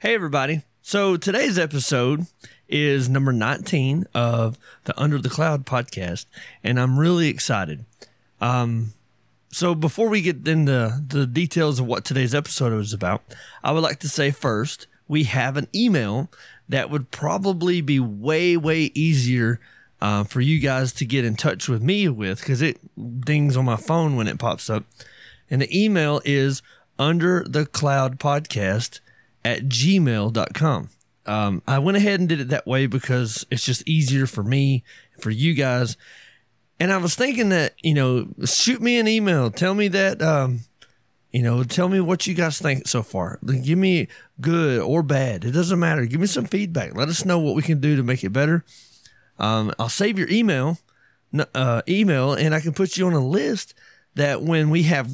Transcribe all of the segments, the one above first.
Hey, everybody. So today's episode is number 19 of the Under the Cloud podcast, and I'm really excited. Um, so before we get into the details of what today's episode is about, I would like to say first, we have an email that would probably be way, way easier uh, for you guys to get in touch with me with because it dings on my phone when it pops up. And the email is under the cloud podcast at gmail.com. Um, I went ahead and did it that way because it's just easier for me, for you guys. And I was thinking that, you know, shoot me an email. Tell me that, um, you know, tell me what you guys think so far. Give me good or bad. It doesn't matter. Give me some feedback. Let us know what we can do to make it better. Um, I'll save your email, uh, email, and I can put you on a list that when we have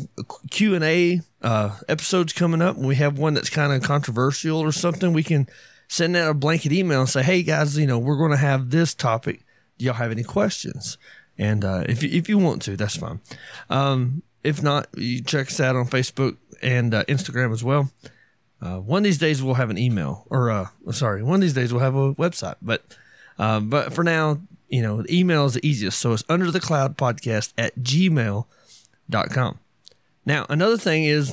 Q and A uh, episodes coming up, and we have one that's kind of controversial or something, we can send out a blanket email and say, "Hey guys, you know, we're going to have this topic. Do y'all have any questions?" And uh, if you, if you want to, that's fine. Um, if not, you check us out on Facebook and uh, Instagram as well. Uh, one of these days we'll have an email, or uh, sorry, one of these days we'll have a website. But uh, but for now, you know, email is the easiest. So it's under the cloud podcast at gmail.com. Now, another thing is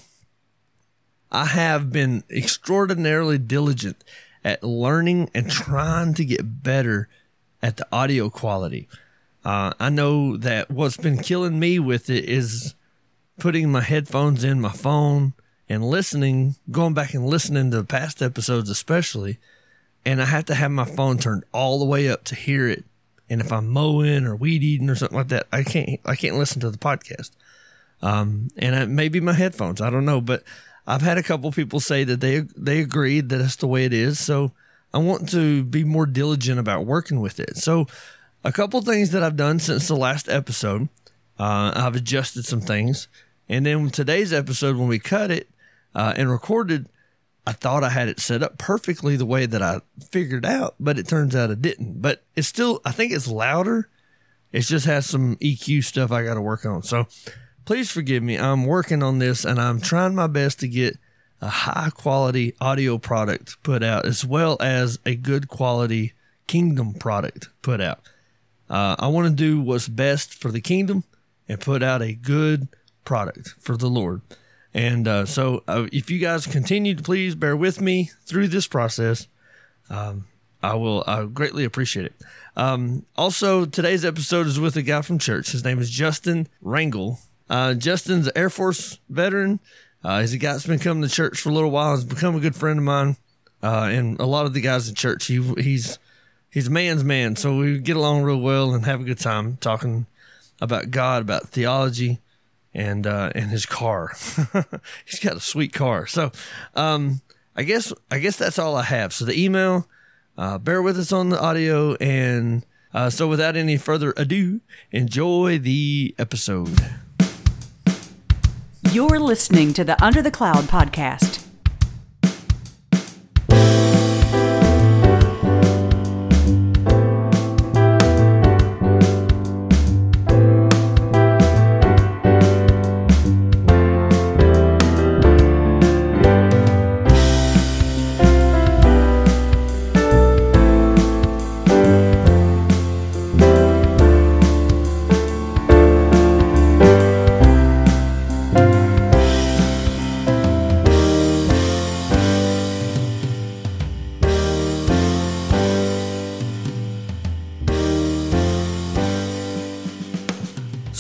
I have been extraordinarily diligent at learning and trying to get better at the audio quality. Uh, I know that what's been killing me with it is putting my headphones in my phone and listening, going back and listening to past episodes, especially. And I have to have my phone turned all the way up to hear it. And if I'm mowing or weed eating or something like that, I can't I can't listen to the podcast. Um, and it may be my headphones. I don't know, but I've had a couple people say that they they agreed that that's the way it is. So I want to be more diligent about working with it. So a couple things that I've done since the last episode, uh, I've adjusted some things, and then today's episode when we cut it uh, and recorded, I thought I had it set up perfectly the way that I figured out, but it turns out it didn't. But it's still, I think it's louder. It just has some EQ stuff I got to work on. So please forgive me. I'm working on this and I'm trying my best to get a high quality audio product put out as well as a good quality kingdom product put out. Uh, I want to do what's best for the kingdom and put out a good product for the Lord. And uh, so, uh, if you guys continue to please bear with me through this process, um, I will I greatly appreciate it. Um, also, today's episode is with a guy from church. His name is Justin Rangel. Uh, Justin's an Air Force veteran. Uh, he's a guy that's been coming to church for a little while. He's become a good friend of mine. Uh, and a lot of the guys in church, he he's he's a man's man, so we get along real well and have a good time talking about God, about theology, and uh, and his car. he's got a sweet car. So um, I guess I guess that's all I have. So the email, uh, bear with us on the audio, and uh, so without any further ado, enjoy the episode. You're listening to the Under the Cloud podcast.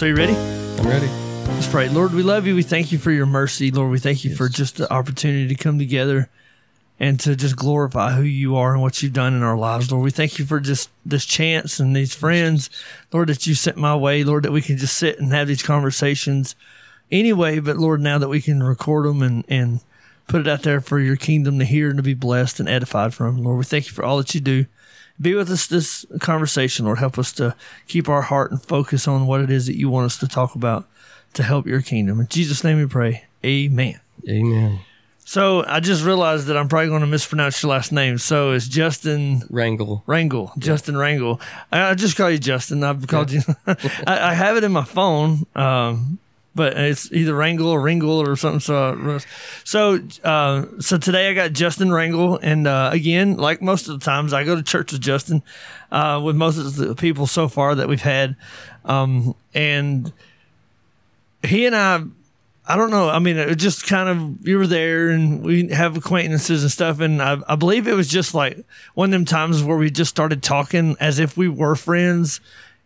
So you ready? I'm ready. Let's pray. Lord, we love you. We thank you for your mercy. Lord, we thank you for just the opportunity to come together and to just glorify who you are and what you've done in our lives. Lord, we thank you for just this chance and these friends, Lord, that you sent my way. Lord, that we can just sit and have these conversations anyway. But Lord, now that we can record them and, and put it out there for your kingdom to hear and to be blessed and edified from. Lord, we thank you for all that you do. Be with us this conversation, Lord. Help us to keep our heart and focus on what it is that you want us to talk about to help your kingdom. In Jesus' name we pray. Amen. Amen. So I just realized that I'm probably going to mispronounce your last name. So it's Justin Wrangle. Wrangle. Justin Wrangle. I, I just call you Justin. I've called you. I, I have it in my phone. Um, but it's either Wrangle or Ringle or something. So, so, uh, so today I got Justin Wrangle, and uh, again, like most of the times, I go to church with Justin, uh, with most of the people so far that we've had, um, and he and I. I don't know. I mean, it just kind of you were there, and we have acquaintances and stuff. And I, I believe it was just like one of them times where we just started talking as if we were friends,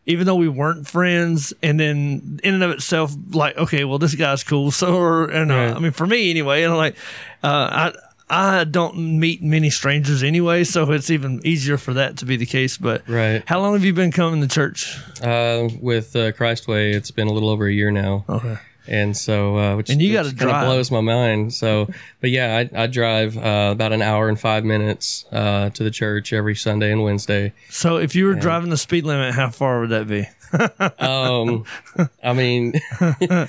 even though we weren't friends. And then in and of itself, like, okay, well, this guy's cool. So, or, and uh, Right. I mean, for me anyway, and like, uh, I I don't meet many strangers anyway, so it's even easier for that to be the case. But Right. how long have you been coming to church? Uh, with uh, Christway, it's been a little over a year now, Okay. And so uh, which And you gotta kinda drive. blows my mind. So, but yeah, I, I drive uh, about an hour and five minutes uh, to the church every Sunday and Wednesday. So if you were driving the speed limit, how far would that be? Um, I mean, I,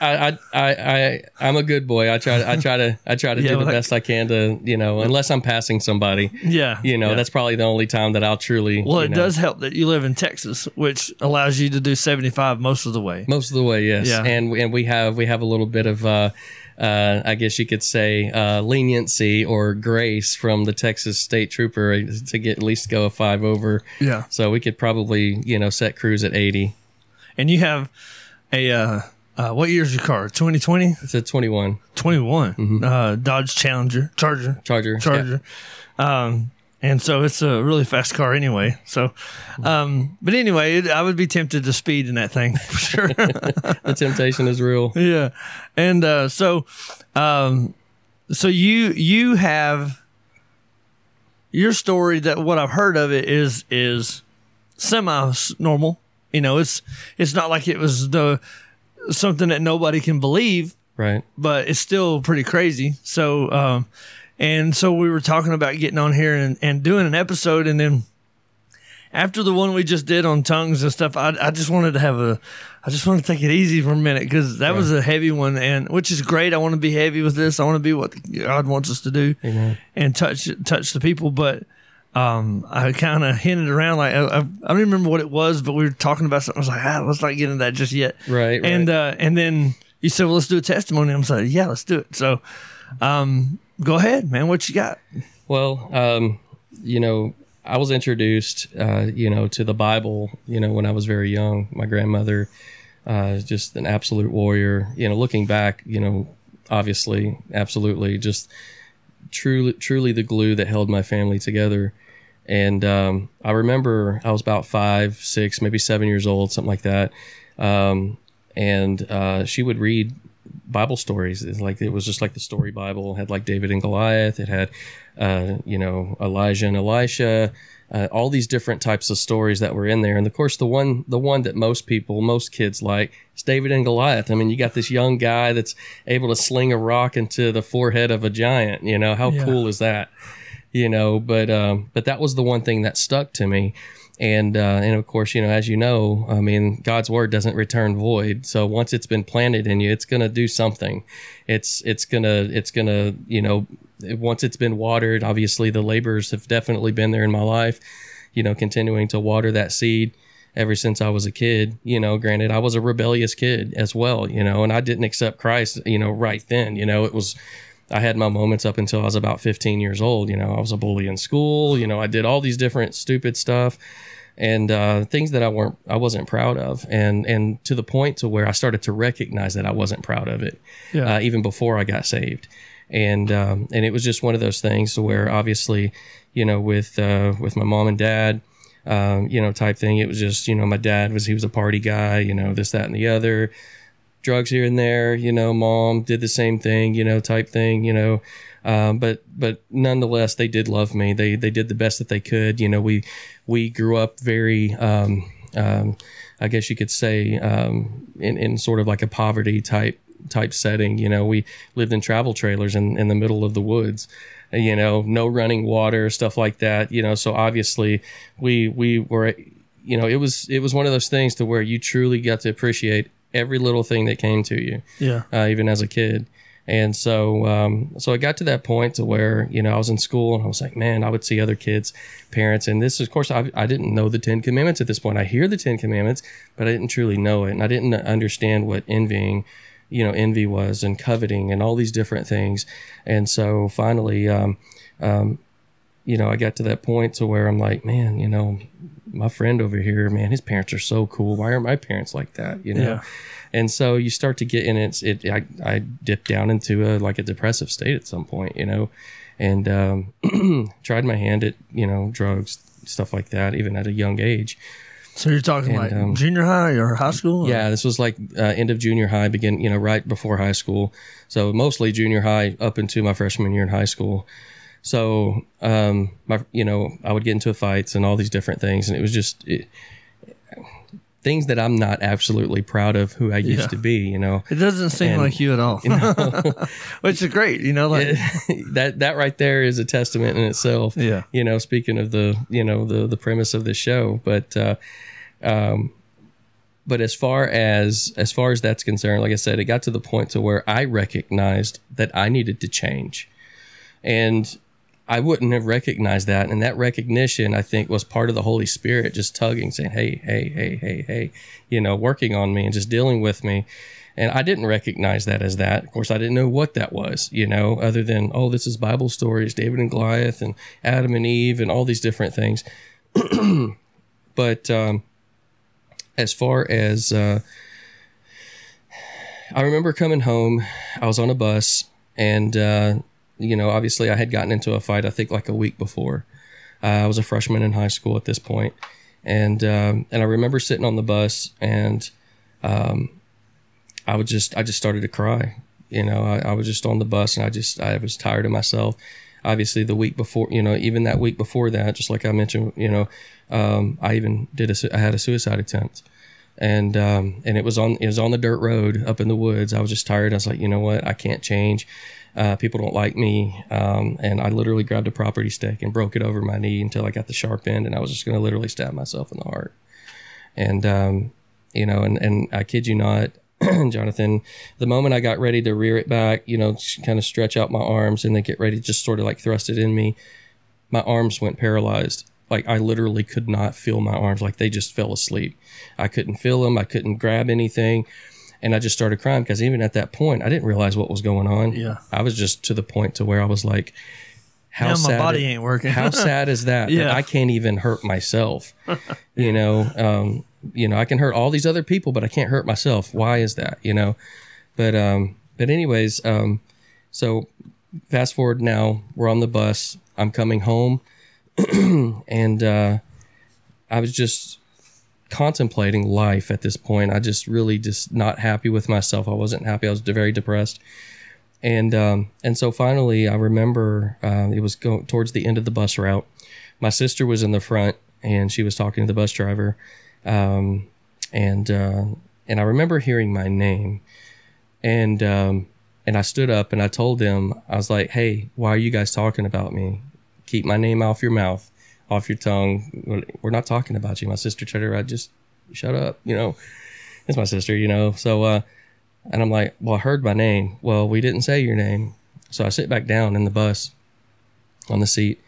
I, I, I, I'm a good boy. I try, I try to, I try to Yeah, do the like- best I can to, you know, unless I'm passing somebody, Yeah. you know, yeah. that's probably the only time that I'll truly. Well, it know, does help that you live in Texas, which allows you to do 75 most of the way. most of the way, yes. Yeah. And and we have we have a little bit of. Uh, uh, I guess you could say uh, leniency or grace from the Texas State Trooper to get at least go a five over. Yeah. So we could probably you know set cruise at eighty. And you have a, uh, uh, what year's your car? 2020? It's a twenty one 21. Uh, Dodge Challenger, Charger, Charger. Yeah. Charger. Um, and so it's a really fast car anyway. So, um, but anyway, it, I would be tempted to speed in that thing for sure. The temptation is real. yeah. And, uh, so, um, so you, you have your story that what I've heard of it is, is semi normal. You know, it's, it's not like it was the, something that nobody can believe, Right. but it's still pretty crazy. So, um, and so we were talking about getting on here and, and doing an episode. And then after the one we just did on tongues and stuff, I, I just wanted to have a, I just want to take it easy for a minute because that was a heavy one, and which is great. I want to be heavy with this. I want to be what God wants us to do Amen. and touch touch the people. But um, I kind of hinted around like I, I, I don't remember what it was, but we were talking about something. I was like, ah, let's not get into that just yet. Right. And right. uh, and then you said, well, let's do a testimony. I'm like, yeah, let's do it. So, um, go ahead, man. What you got? Well, um, you know, I was introduced, uh, you know, to the Bible, you know, when I was very young. My grandmother, uh, just an absolute warrior. You know, looking back, you know, obviously, absolutely, just truly, truly the glue that held my family together. And um, I remember I was about five, six, maybe seven years old, something like that. Um, and uh, she would read Bible stories. It's like it was just like the story Bible. It had like David and Goliath. It had, uh, you know, Elijah and Elisha. Uh, all these different types of stories that were in there, and of course, the one the one that most people, most kids like is David and Goliath. I mean, you got this young guy that's able to sling a rock into the forehead of a giant. You know, how Yeah. cool is that? You know, but um, but that was the one thing that stuck to me. And uh, and of course you know as you know i mean god's word doesn't return void. So once it's been planted in you it's going to do something. It's it's to it's to you know once it's been watered obviously the labors have definitely been there in my life you know continuing to water that seed ever since i was a kid. You know granted i was a rebellious kid as well you know and i didn't accept christ you know right then you know it was I had my moments up until I was about 15 years old. You know, I was a bully in school. You know, I did all these different stupid stuff and uh, things that I weren't, I wasn't proud of, and and to the point to where I started to recognize that I wasn't proud of it, Yeah. uh, even before I got saved, and um, and it was just one of those things to where obviously, you know, with uh, with my mom and dad. Um, you know, type thing. It was just, you know, my dad was, he was a party guy, you know, this, that, and the other drugs here and there. You know, mom did the same thing, you know, type thing. You know, um, but but nonetheless, they did love me. They they did the best that they could. You know, we we grew up very. Um, um, I guess you could say um, in in sort of like a poverty type type setting. You know, we lived in travel trailers in in the middle of the woods. You know, no running water, stuff like that. You know, so obviously we we were you know it was it was one of those things to where you truly got to appreciate every little thing that came to you Yeah. uh, even as a kid And so, um, so I got to that point to where you know I was in school and I was like, man, I would see other kids, parents, and this, of course, I, I didn't know the Ten Commandments at this point. I hear the Ten Commandments, but I didn't truly know it, and I didn't understand what envying, you know, envy was, and coveting, and all these different things. And so, finally, um, um, you know, I got to that point to where I'm like, man, you know, my friend over here, man, his parents are so cool. Why are my parents like that? You know. Yeah. And so you start to get in it. It I, I dipped down into a like a depressive state at some point, you know, and um, tried my hand at you know drugs, stuff like that, even at a young age. So you're talking And, like um, junior high or high school? or- Yeah, this was like uh, end of junior high, begin you know right before high school. So mostly junior high up into my freshman year in high school. So um, my you know I would get into fights and all these different things, and it was just it, things that I'm not absolutely proud of who I used Yeah. to be. You know, It doesn't seem And- like you at all. Which is great, you know, like that that right there is a testament in itself. Yeah. You know, speaking of the you know the the premise of the show, but uh, um, but as far as as far as that's concerned, like I said, it got to the point to where I recognized that I needed to change, and I wouldn't have recognized that. And that recognition, I think, was part of the Holy Spirit just tugging, saying, "Hey, hey, hey, hey, hey," you know, working on me and just dealing with me. And I didn't recognize that as that. Of course, I didn't know what that was, you know, other than, oh, this is Bible stories, David and Goliath and Adam and Eve and all these different things. but um, as far as uh, I remember coming home, I was on a bus, and uh, you know, obviously, I had gotten into a fight. I think like a week before. Uh, I was a freshman in high school at this point, and um, and I remember sitting on the bus, and um, I would just I just started to cry. You know, I, I was just on the bus, and I just I was tired of myself. Obviously, the week before, you know, even that week before that, just like I mentioned, you know, um, I even did a I had a suicide attempt and um, and it was on it was on the dirt road up in the woods. I was just tired. I was like, you know what, I can't change. Uh, people don't like me, um, and I literally grabbed a property stick and broke it over my knee until I got the sharp end, and I was just going to literally stab myself in the heart. And um, you know, and and I kid you not, Jonathan, the moment I got ready to rear it back, you know, kind of stretch out my arms and then get ready to just sort of like thrust it in me, my arms went paralyzed. Like I literally could not feel my arms. Like they just fell asleep. I couldn't feel them. I couldn't grab anything. And I just started crying because even at that point, I didn't realize what was going on. Yeah. I was just to the point to where I was like, how Now my sad body it- ain't working. how sad is that? Yeah. That I can't even hurt myself. you know, um, you know, I can hurt all these other people, but I can't hurt myself. Why is that? You know, but um, but anyways, um, so fast forward now, we're on the bus. I'm coming home, and uh, I was just contemplating life at this point. I just really just not happy with myself. I wasn't happy. I was very depressed. And um, and so finally, I remember uh, it was going towards the end of the bus route. My sister was in the front, and she was talking to the bus driver, um, and uh, and I remember hearing my name, and um, and I stood up and I told them I was like, "Hey, why are you guys talking about me? Keep my name off your mouth, off your tongue. We're not talking about you." My sister tried to just shut up, you know. It's my sister, you know. So. Uh, and I'm like, well, I heard my name. Well, we didn't say your name. So I sit back down in the bus on the seat.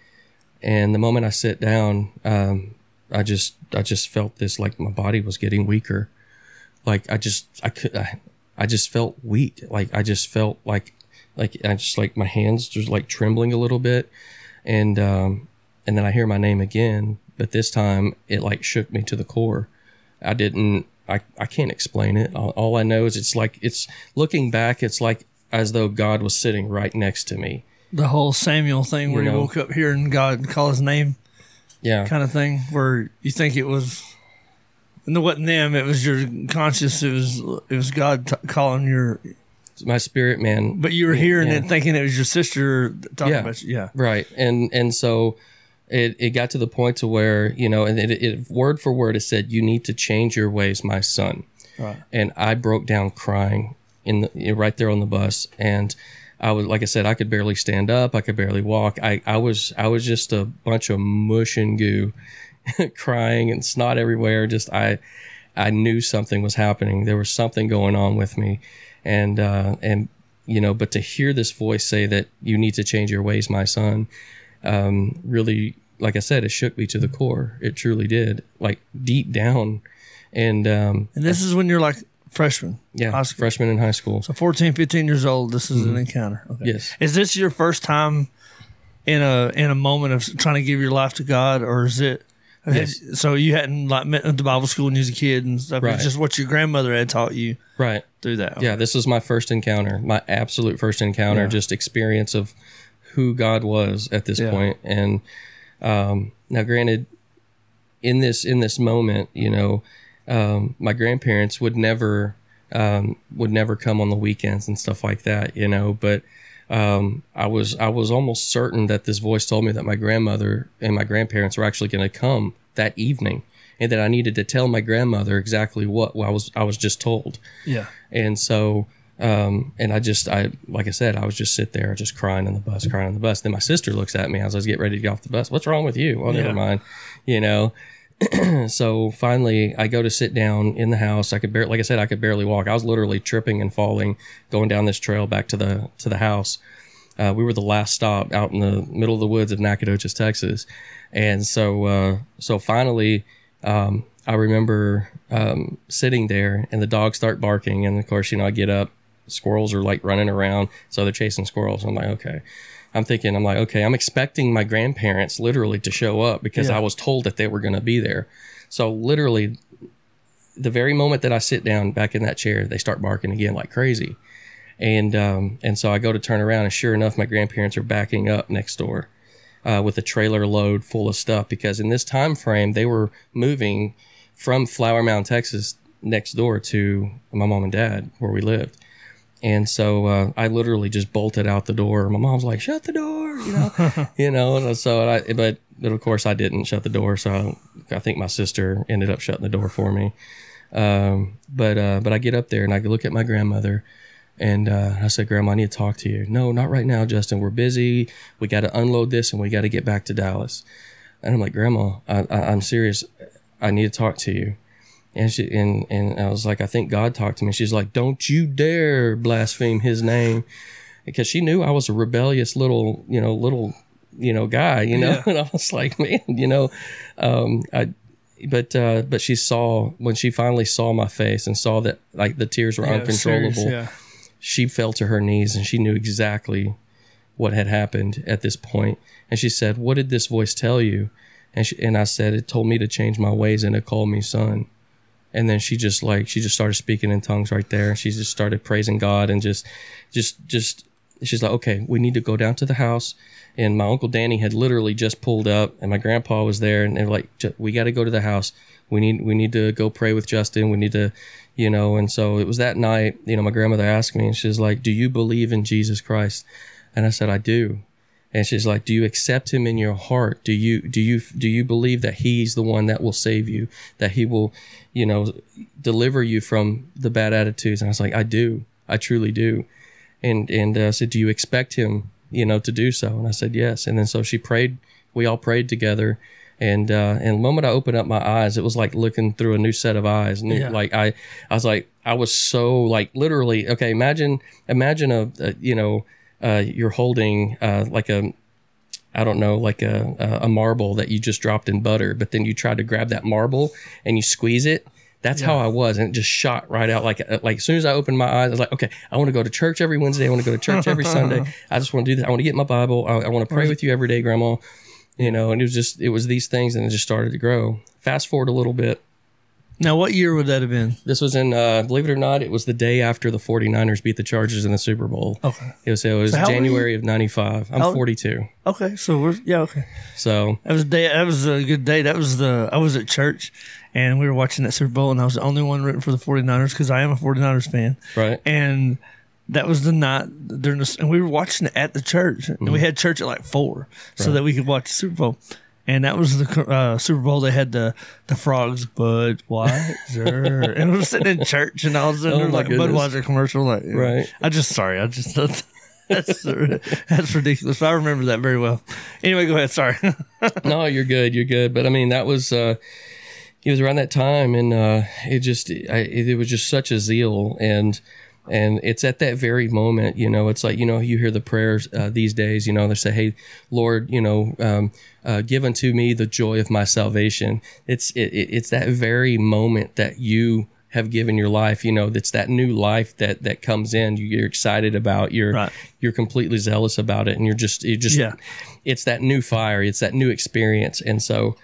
And the moment I sit down, um, I just, I just felt this, like my body was getting weaker. Like I just, I could, I, I just felt weak. Like I just felt like, like I just like my hands just like trembling a little bit. And, um, and then I hear my name again, but this time it like shook me to the core. I didn't, I, I can't explain it. All, all I know is it's like, it's looking back, it's like as though God was sitting right next to me. the whole Samuel thing where You you, know. woke up hearing God call his name Yeah. kind of thing, where you think it was, and it wasn't them, it was your conscious, it was it was God t- calling your, My spirit man. but you were hearing Yeah. it thinking it was your sister talking Yeah. about you. Yeah. Right. And, and so it, it got to the point to where, you know, and it, it word for word, it said, you need to change your ways, my son. Right. and I broke down crying in the right there on the bus. And I was like I said I could barely stand up. I could barely walk. I, I was I was just a bunch of mush and goo crying and snot everywhere. Just I I knew something was happening. There was something going on with me. And uh and you know, but to hear this voice say that you need to change your ways, my son, um, really, like I said, it shook me to the core. It truly did, like deep down. And um, And this is when you're like freshman. yeah, freshman in high school. So 14, 15 years old, this is an encounter. Okay. Mm-hmm. Yes. Is this your first time in a in a moment of trying to give your life to God, or is it? Yes. So you hadn't like met at the Bible school when you was a kid and stuff. Right. It's just what your grandmother had taught you Right. through that. Yeah, this was my first encounter, my absolute first encounter, Yeah. just experience of who God was at this Yeah. point. And um, now, granted, in this in this moment, you know, um, my grandparents would never um, would never come on the weekends and stuff like that, you know. But um, I was I was almost certain that this voice told me that my grandmother and my grandparents were actually going to come that evening, and that I needed to tell my grandmother exactly what I was I was just told Yeah. and so um and i just i like i said i was just sit there just crying on the bus crying on the bus. Then my sister looks at me as i was getting ready to get off the bus. What's wrong with you? Oh Yeah. never mind you know? So finally i go to sit down in the house. I could barely like i said i could barely walk. I was literally tripping and falling going down this trail back to the to the house. Uh, we were the last stop out in the middle of the woods of nacogdoches texas. And so uh, so finally um, i remember um, sitting there and the dogs start barking. And of course you know i get up squirrels are like running around so they're chasing squirrels i'm like okay i'm thinking i'm like okay i'm expecting my grandparents literally to show up because Yeah. i was told that they were going to be there so literally the very moment that i sit down back in that chair they start barking again like crazy and um, and so I go to turn around, and sure enough, my grandparents are backing up next door uh, with a trailer load full of stuff because in this time frame they were moving from Flower Mound, Texas, next door to my mom and dad where we lived. And so uh, I literally just bolted out the door. My mom's like, "Shut the door," you know, you know. And so, I, but but of course I didn't shut the door. So I, I think my sister ended up shutting the door for me. Um, but uh, but I get up there and I look at my grandmother, and uh, I said, Grandma, I need to talk to you. No, not right now, Justin. We're busy. We got to unload this and we got to get back to Dallas. And I'm like, Grandma, I, I, I'm serious. I need to talk to you. And she and and I was like, I think God talked to me. She's like, Don't you dare blaspheme His name, because she knew I was a rebellious little, you know, little, you know, guy, you know. Yeah. And I was like, man, you know, um, I. But uh, but she saw when she finally saw my face and saw that like the tears were Yeah, uncontrollable serious, yeah. she fell to her knees and she knew exactly what had happened at this point. And she said, "What did this voice tell you?" And she, and I said, "It told me to change my ways and it called me son." And then she just like she just started speaking in tongues right there. She just started praising God and just just just she's like, "Okay, we need to go down to the house." And my uncle Danny had literally just pulled up, and my grandpa was there, and they're like, "Ju- "We got to go to the house. We need we need to go pray with Justin. We need to, you know." And so it was that night. You know, my grandmother asked me, and she's like, "Do you believe in Jesus Christ?" And I said, "I do." And she's like, "Do you accept him in your heart? Do you do you do you believe that he's the one that will save you? That he will, you know, deliver you from the bad attitudes?" And I was like, "I do. I truly do." And and uh, I said, "Do you expect him, you know, to do so?" And I said, "Yes." And then so she prayed. We all prayed together. And uh, and the moment I opened up my eyes, it was like looking through a new set of eyes. New, Yeah. Like I, I was like, I was so like literally. Okay, imagine, imagine a, a you know, uh, you're holding uh, like a, I don't know, like a a marble that you just dropped in butter, but then you tried to grab that marble and you squeeze it. That's how I was, and it just shot right out. Like uh, like as soon as I opened my eyes, I was like, okay, I want to go to church every Wednesday. I want to go to church every Sunday. I just want to do that. I want to get my Bible. I, I want to pray with you every day, Grandma. You know, and it was just it was these things, and it just started to grow. Fast forward a little bit. Now, what year would that have been? This was in, uh, believe it or not, it was the day after the 49ers beat the Chargers in the Super Bowl. Okay. It was, it was So how old are you? January of 95. I'm How 42. Okay, so we're yeah okay. So, That was a day. That was a good day. That was the. I was at church, and we were watching that Super Bowl, and I was the only one rooting for the 49ers because I am a 49ers fan. right. And that was the night during the, and we were watching it at the church, and Mm-hmm. we had church at like four, so that we could watch the Super Bowl. And that was the uh, Super Bowl. They had the the frogs, Budweiser, and we were sitting in church, and all of a sudden Oh there was like a goodness. Budweiser commercial. Like, Right. I just sorry, I just that's that's ridiculous. I remember that very well. Anyway, go ahead. Sorry. no, you're good. You're good. But I mean, that was, uh, it was around that time and, uh, it just, I, it was just such a zeal. And, And it's at that very moment, you know, it's like, you know, you hear the prayers uh, these days, you know, they say, Hey, Lord, you know, um, uh, give unto me the joy of my salvation. It's, it, it's that very moment that you have given your life, you know, that's that new life that, that comes in, you're excited about, you're, Right. you're completely zealous about it. And you're just, you just, Yeah. it's that new fire, it's that new experience. And so,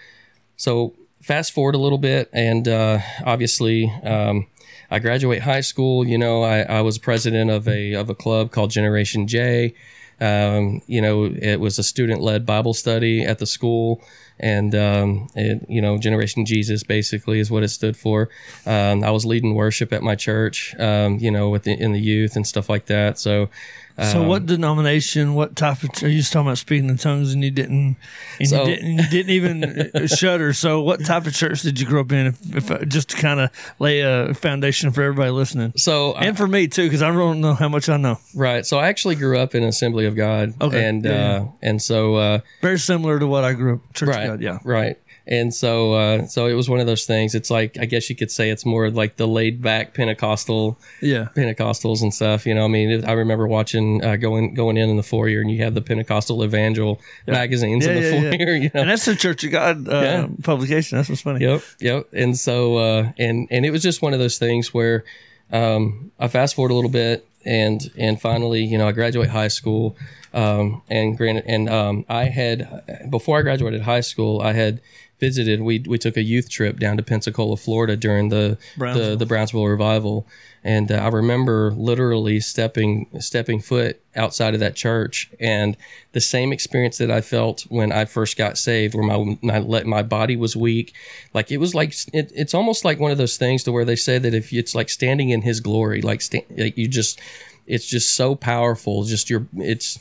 so fast forward a little bit, and uh, obviously, um, I graduate high school. You know, I, I was president of a of a club called Generation J. Um, you know, it was a student led Bible study at the school, and um, it, you know, Generation Jesus basically is what it stood for. Um, I was leading worship at my church. Um, you know, with the, in the youth and stuff like that. So. So um, what denomination? What type of? Are you just talking about speaking in tongues and you didn't? And So- you didn't. You didn't even uh, shudder. So what type of church did you grow up in? If, if uh, just to kind of lay a foundation for everybody listening, So I- and for me too, because I don't know how much I know. Right. So I actually grew up in Assembly of God. Okay. And Yeah, yeah. uh and so uh Very similar to what I grew up. Church right. of God. Yeah. Right. And so uh so it was one of those things. It's like I guess you could say it's more like the laid back Pentecostal Yeah. Pentecostals and stuff, you know. I mean, I remember watching uh, going going in in the foyer, and you have the Pentecostal Evangel magazines Yeah, in the yeah, foyer. You know, And that's the Church of God uh, publication. That's what's funny. Yep, yep. And so, uh, and and it was just one of those things where um, I fast forward a little bit, and and finally, you know, I graduate high school, um, and granted, and um, I had before I graduated high school, I had visited. We we took a youth trip down to Pensacola, Florida during the the, Brownsville. the Brownsville revival. And uh, I remember literally stepping stepping foot outside of that church, and the same experience that I felt when I first got saved, where my my let my body was weak, like it was like it, it's almost like one of those things to where they say that if it's like standing in His glory, like, sta- like you just, it's just so powerful. Just your, it's,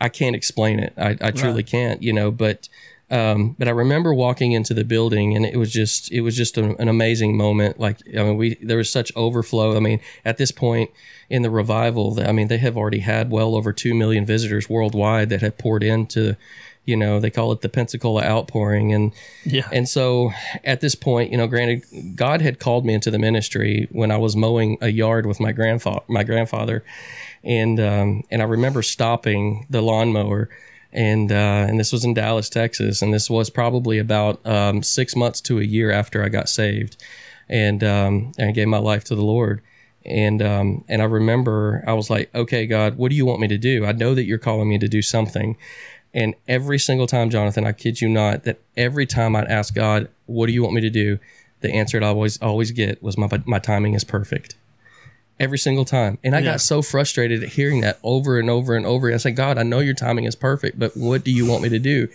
I can't explain it. I, I truly Right. can't, you know. But um, but I remember walking into the building, and it was just it was just an, an amazing moment. Like I mean, we there was such overflow. I mean, at this point in the revival, I mean, they have already had well over two million visitors worldwide that have poured into. You know, they call it the Pensacola outpouring, and Yeah. and so at this point, you know, granted, God had called me into the ministry when I was mowing a yard with my grandfather, my grandfather, and um, and I remember stopping the lawnmower, and uh, and this was in Dallas, Texas, and this was probably about um, six months to a year after I got saved, and um, and I gave my life to the Lord. And um, and I remember I was like, okay, God, what do you want me to do? I know that you're calling me to do something. And every single time, Jonathan, I kid you not, that every time I'd ask God, "What do you want me to do?" the answer I'd always always get was, "My my timing is perfect." Every single time, and I Yeah. got so frustrated at hearing that over and over and over. I said, "God, I know your timing is perfect, but what do you want me to do?"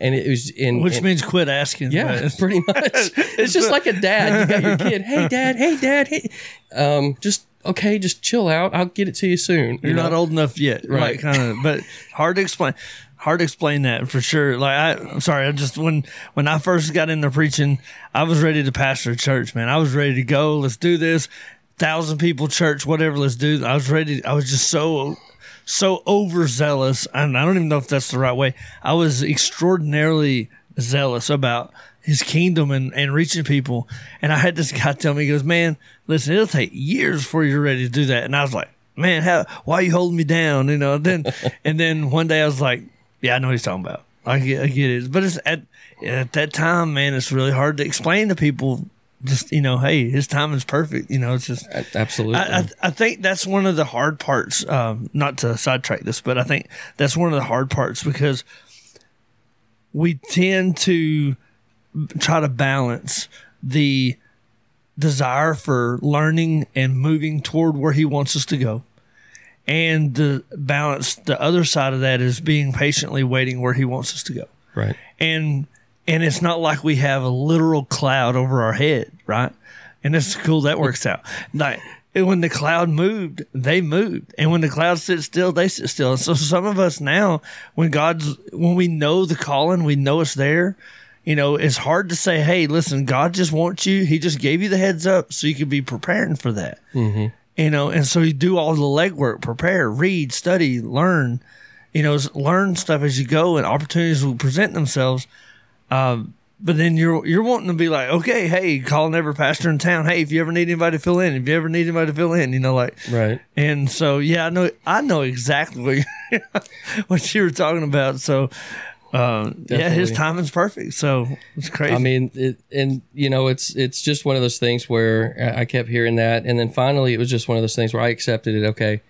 And it was in Which and- means quit asking. yeah, but- pretty much. It's just like a dad. You got your kid. Hey, dad. Hey, dad. Hey, um, just okay. Just chill out. I'll get it to you soon. You're not old enough yet, right? Right. Kind of, but hard to explain. Hard to explain that for sure. Like I, I'm sorry. I just when when I first got into preaching, I was ready to pastor a church. Man, I was ready to go. Let's do this. Thousand people church, whatever. Let's do. I was ready. I was just so so overzealous, and I don't even know if that's the right way. I was extraordinarily zealous about his kingdom and, and reaching people. And I had this guy tell me, he goes, Man, listen, it'll take years before you're ready to do that. And I was like, Man, how why are you holding me down? You know, and then and then one day I was like, Yeah, I know what he's talking about. I get, I get it. But it's at at that time, man, it's really hard to explain to people just, you know, hey, his time is perfect. You know, it's just Absolutely. I, I, I think that's one of the hard parts. Um, not to sidetrack this, but I think that's one of the hard parts because we tend to try to balance the desire for learning and moving toward where he wants us to go and the balance the other side of that is being patiently waiting where he wants us to go right. and and it's not like we have a literal cloud over our head, right? And it's cool that works out. Like when the cloud moved, they moved, and when the cloud sits still, they sit still. And so some of us now, when God's when we know the calling, we know it's there. You know, it's hard to say, "Hey, listen, God just wants you. He just gave you the heads up, so you could be preparing for that." Mm-hmm. you know, and so you do all the legwork, prepare, read, study, learn, you know, learn stuff as you go, and opportunities will present themselves. Um, but then you're you're wanting to be like, okay, hey, calling every pastor in town. Hey, if you ever need anybody to fill in, if you ever need anybody to fill in, you know, like Right. and so yeah, I know I know exactly what you, were talking about. So um, yeah, his timing's perfect. So it's crazy. I mean, it, and you know, it's it's just one of those things where I kept hearing that, and then finally, it was just one of those things where I accepted it. Okay,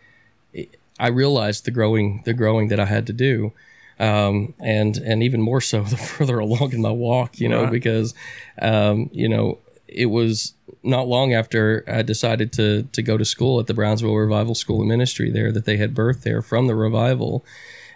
I realized the growing the growing that I had to do, um, and and even more so the further along in my walk, you know, Right. because um, you know it was not long after I decided to to go to school at the Brownsville Revival School of Ministry there that they had birthed there from the revival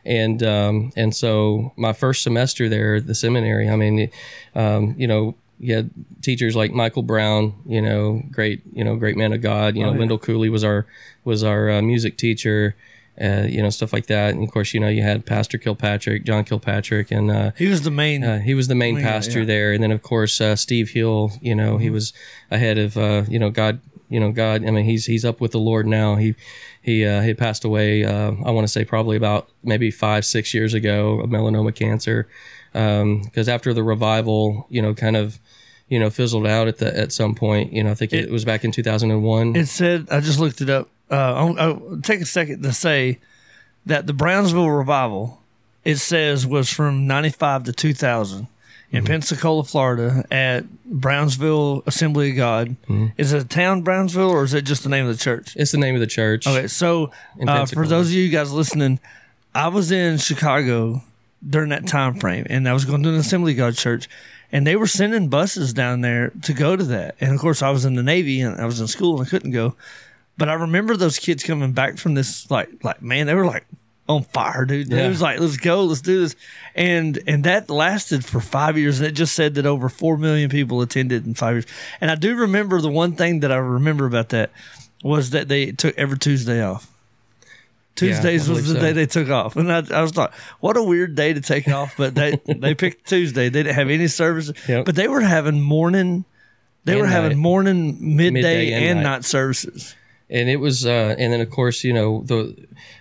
and um, and so my first semester there at the seminary, I mean, um, you know, you had teachers like Michael Brown, you know, great, you know, great man of God. You know, Oh, yeah. Lindell Cooley was our was our uh, music teacher. Uh, you know, stuff like that. And of course, you know, you had Pastor Kilpatrick, John Kilpatrick, and uh, he was the main. uh, he was the main Yeah, pastor yeah. there, and then of course uh, Steve Hill. You know, Mm-hmm. he was ahead of uh, you know God. You know, God. I mean, he's he's up with the Lord now. He he uh, he passed away. Uh, I want to say probably about maybe five six years ago of melanoma cancer. Because after the revival, you know, kind of you know fizzled out at the at some point. You know, I think it, It- was back in two thousand and one. It said, I just looked it up. Uh, I'll, take a second to say that the Brownsville revival, it says, was from 95 to 2000 in Pensacola, Florida, at Brownsville Assembly of God. Is it a town, Brownsville, or is it just the name of the church? It's the name of the church. Okay, so uh, for those of you guys listening, I was in Chicago during that time frame, and I was going to an Assembly of God church, and they were sending buses down there to go to that. And of course, I was in the Navy and I was in school and I couldn't go. But I remember those kids coming back from this, like, like man, they were like on fire, dude. It was like, let's go, let's do this, and and that lasted for five years. And it just said that over four million people attended in five years. And I do remember the one thing that I remember about that was that they took every Tuesday off. Tuesdays I was the so. day they took off, and I, I was like, "What a weird day to take off!" But they they picked Tuesday. They didn't have any services, Yep. but they were having morning. They And were having morning, midday, Midday and and night. night services. And it was uh and then of course you know the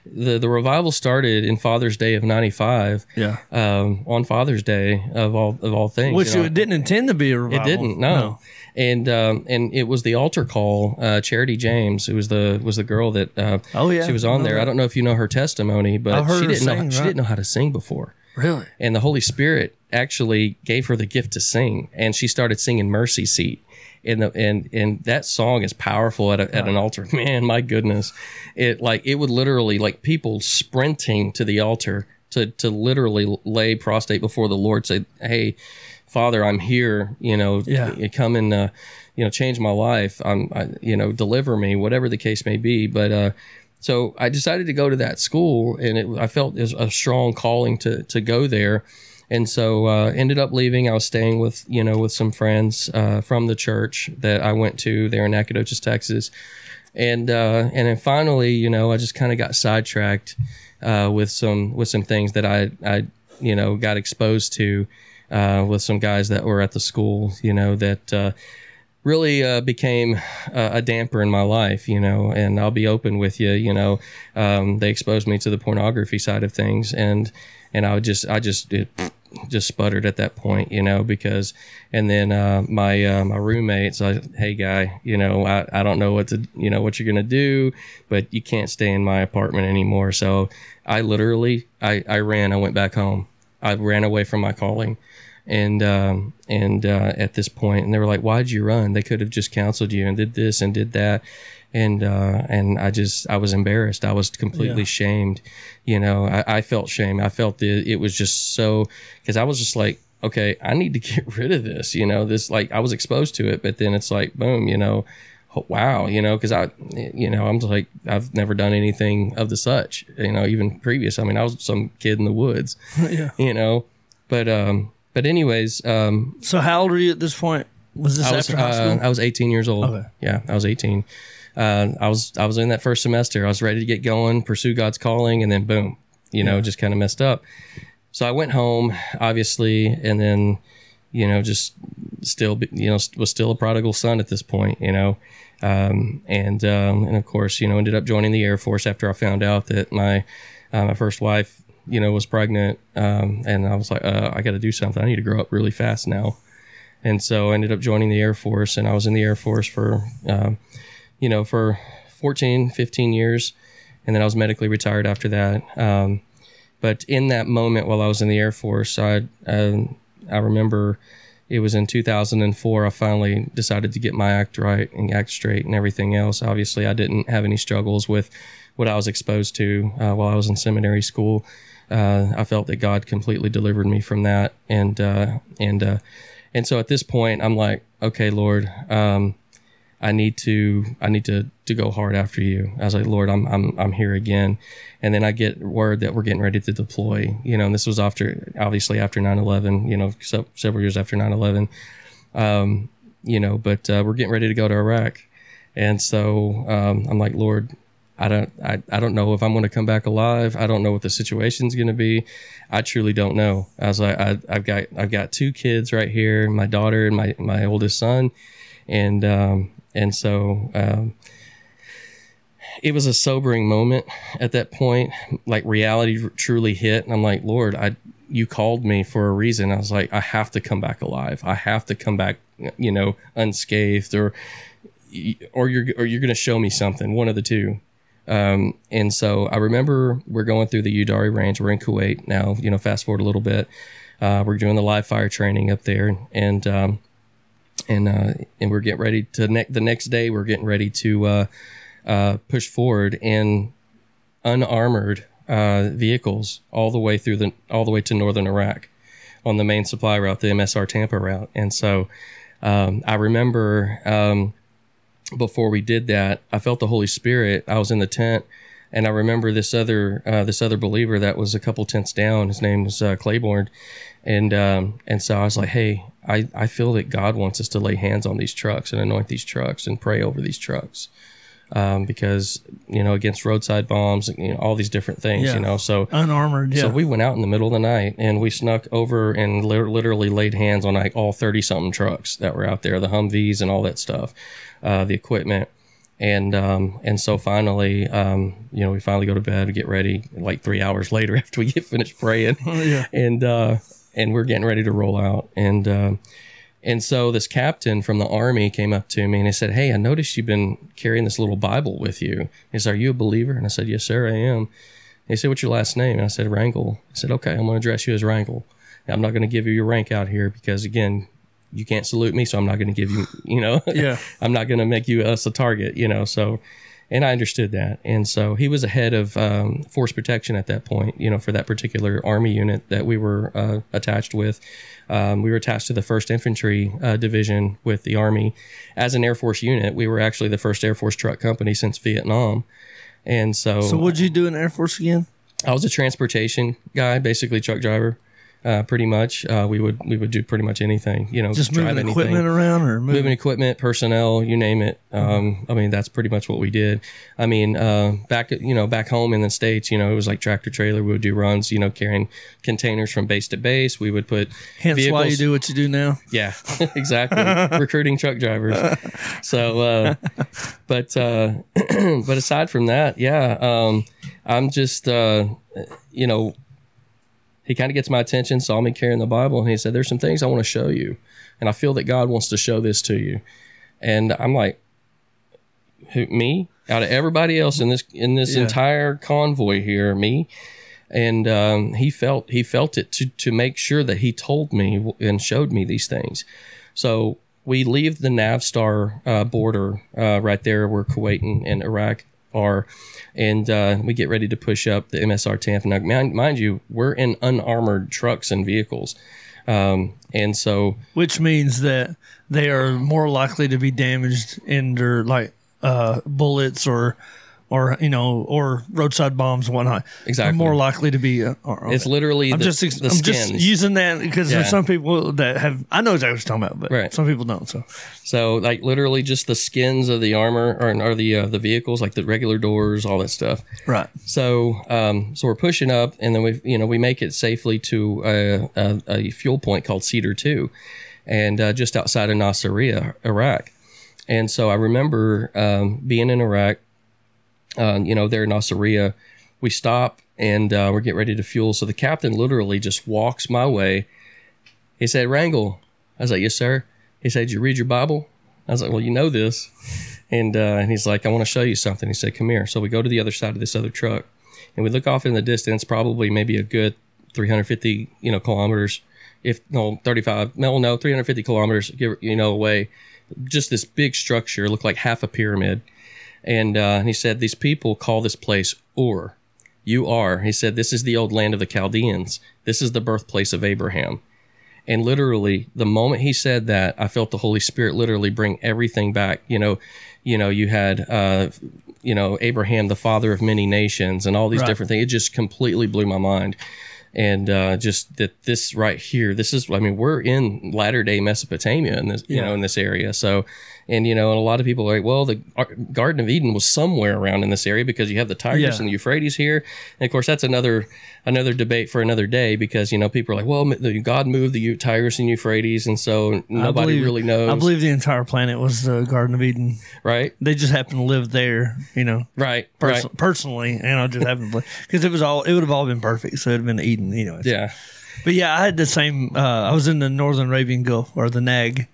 the the revival started in father's day of 95 Yeah, um on father's day of all of all things which you know. it didn't intend to be a revival. it didn't no, and um and it was the altar call uh charity james who was the was the girl that uh Oh, yeah. she was on I know there i don't know if you know her testimony but she didn't know sing, she right. didn't know how to sing before Really? and the Holy Spirit actually gave her the gift to sing, and she started singing "Mercy Seat." And the and and that song is powerful at, a, at an altar. Man, my goodness, it like it would literally like people sprinting to the altar to to literally lay prostrate before the Lord, say, "Hey, Father, I'm here. You know, Yeah. come and uh, you know change my life. I'm I, you know deliver me, whatever the case may be." But uh, so I decided to go to that school, and it, I felt it a strong calling to to go there, and so uh, ended up leaving. I was staying with you know with some friends uh, from the church that I went to there in Nacogdoches, Texas, and uh, and then finally, you know, I just kind of got sidetracked uh, with some with some things that I I you know got exposed to uh, with some guys that were at the school, you know that. Uh, really became a damper in my life, you know, and I'll be open with you, you know, um, they exposed me to the pornography side of things and, and I would just, I just, it just sputtered at that point, you know, because, and then, uh, my, uh, my roommates, I, Hey guy, you know, I, I don't know what to, you know, what you're to do, but you can't stay in my apartment anymore. So I literally, I, I ran, I went back home. I ran away from my calling and um, and uh, at this point, and they were like, "Why'd you run? They could have just counseled you and did this and did that." And uh, and I just I was embarrassed. I was completely Yeah. shamed. You know, I, I felt shame. I felt that it was just so because I was just like, okay, I need to get rid of this. You know, this like I was exposed to it, but then it's like, boom, you know. oh, Wow, you know, because I, you know, I'm just like I've never done anything of the such, you know, even previous. I mean, I was some kid in the woods, yeah. you know, but um, but anyways, um, So how old are you at this point? Was this I was after high uh, school? I was 18 years old. Okay. Yeah, I was 18. Uh, I was I was in that first semester. I was ready to get going, pursue God's calling, and then boom, you know, just kind of messed up. So I went home, obviously, and then you know, just still, you know, was still a prodigal son at this point, you know, um, and um, and of course, you know, ended up joining the Air Force after I found out that my uh, my first wife you know, was pregnant, um, and I was like, uh, I got to do something. I need to grow up really fast now. And so I ended up joining the Air Force, and I was in the Air Force for, um, you know, for 14, 15 years, and then I was medically retired after that. Um, but in that moment, while I was in the Air Force, I um, I remember it was in 2004 i finally decided to get my act right and act straight and everything else obviously i didn't have any struggles with what i was exposed to uh, while i was in seminary school uh, i felt that god completely delivered me from that and uh, and uh, and so at this point i'm like okay lord um, I need to I need to to go hard after you. I was like, Lord, I'm I'm I'm here again. And then I get word that we're getting ready to deploy. You know, and this was after obviously after 9/11. You know, so, several years after 9/11. Um, you know, but uh, we're getting ready to go to Iraq, and so um, I'm like, Lord, I don't I, I don't know if I'm going to come back alive. I don't know what the situation's going to be. I truly don't know. I was like, I, I've got I've got two kids right here, my daughter and my my oldest son, and um, and so um, it was a sobering moment at that point. Like reality truly hit, and I'm like, Lord, I you called me for a reason. I was like, I have to come back alive. I have to come back, you know, unscathed, or or you're or you're going to show me something. One of the two. Um, and so I remember we're going through the Udairi Range. We're in Kuwait now. You know, fast forward a little bit. Uh, we're doing the live fire training up there, and um, and uh, and we're getting ready to ne- the next day. We're getting ready to uh, uh, push forward in unarmored uh, vehicles all the way through the all the way to northern Iraq on the main supply route, the MSR Tampa route. And so um, I remember um, before we did that, I felt the Holy Spirit. I was in the tent. And I remember this other uh, this other believer that was a couple tents down. His name was uh, Claiborne, and um, and so I was like, "Hey, I, I feel that God wants us to lay hands on these trucks and anoint these trucks and pray over these trucks. Um, because you know against roadside bombs, you know all these different things, Yeah. you know. So Unarmored. Yeah. so we went out in the middle of the night and we snuck over and li- literally laid hands on like all thirty something trucks that were out there, the Humvees and all that stuff, uh, the equipment, and um, and so finally, um, you know, we finally go to bed, get ready. Like three hours later, after we get finished praying, yeah. and uh, and we're getting ready to roll out, and um, and so this captain from the army came up to me and he said, "Hey, I noticed you've been carrying this little Bible with you. He said, Are you a believer?" And I said, "Yes, sir, I am." And he said, "What's your last name?" And I said, "Wrangle." He said, "Okay, I'm going to address you as Wrangle. I'm not going to give you your rank out here because again." You can't salute me, so I'm not going to give you, you know, Yeah. I'm not going to make you us a target, you know. So, and I understood that, and so he was ahead of um, force protection at that point, you know, for that particular army unit that we were uh, attached with. Um, we were attached to the First Infantry uh, Division with the Army as an Air Force unit. We were actually the first Air Force truck company since Vietnam, and so, So what'd you do in Air Force again? I was a transportation guy, basically truck driver. Uh, pretty much, uh, we would we would do pretty much anything, you know, Just moving anything equipment around or moving? moving equipment, personnel, you name it. Um, I mean, that's pretty much what we did. I mean, uh, back you know back home in the states, you know, it was like tractor trailer. We would do runs, you know, carrying containers from base to base. We would put Hence why you do what you do now. yeah, exactly. Recruiting truck drivers. So, uh, but uh, but aside from that, yeah, um, I'm just uh, you know, he kind of gets my attention, saw me carrying the Bible, and he said, "There's some things I want to show you, and I feel that God wants to show this to you." And I'm like, Who, "Me? Out of everybody else in this in this Yeah. entire convoy here, me?" and um, he felt he felt it to to make sure that he told me and showed me these things. So we leave the Navistar uh, border uh, right there where Kuwait and, and Iraq are, and uh, we get ready to push up the MSR Tampa. Now, mind, mind you, we're in unarmored trucks and vehicles, um, and so Which means that they are more likely to be damaged in their like uh, bullets or or you know or roadside bombs and whatnot. Exactly. Are more likely to be. Uh, or- it's literally I'm the, just the I'm just using that because Yeah. there's some people that have I know exactly what you're talking about, but Right. some people don't. So So like literally just the skins of the armor or, or the uh, the vehicles, like the regular doors, all that stuff. right, So, um, so we're pushing up, and then we, you know, we make it safely to a, a, a fuel point called Cedar Two, and uh, just outside of Nasiriyah, Iraq. And so I remember um, being in Iraq, um, you know, there in Nasiriyah, we stop and uh, we're getting ready to fuel. So the captain literally just walks my way. He said, "Wrangle." I was like, "Yes, sir." He said, "Did you read your Bible?" I was like, "Well, you know this." And uh, and he's like, "I want to show you something." He said, "Come here." So we go to the other side of this other truck, and we look off in the distance, probably maybe a good 350, you know, kilometers, if no 35, no, no, 350 kilometers, you know, away. Just this big structure, looked like half a pyramid. And, uh, he said, these people call this place Ur. You are. He said, this is the old land of the Chaldeans. This is the birthplace of Abraham. And literally, the moment he said that, I felt the Holy Spirit literally bring everything back. You know, you know, you had, uh, you know, Abraham, the father of many nations, and all these Right. different things. It just completely blew my mind. And uh, just that this right here, this is, I mean, we're in latter day Mesopotamia in this, you Yeah. know, in this area. So, and you know, and a lot of people are like, well, the Garden of Eden was somewhere around in this area because you have the Tigris Yeah. and the Euphrates here. And of course, that's another another debate for another day because you know people are like, well, the God moved the Tigris and Euphrates, and so nobody believe- really knows, I believe the entire planet was the Garden of Eden. right? They just happened to live there, you know, Right, right, personally, and I just happened to because it was all it would have all been perfect, so it'd have been Eden, you know. yeah, But yeah, I had the same. Uh, I was in the northern Arabian Gulf or the Nag,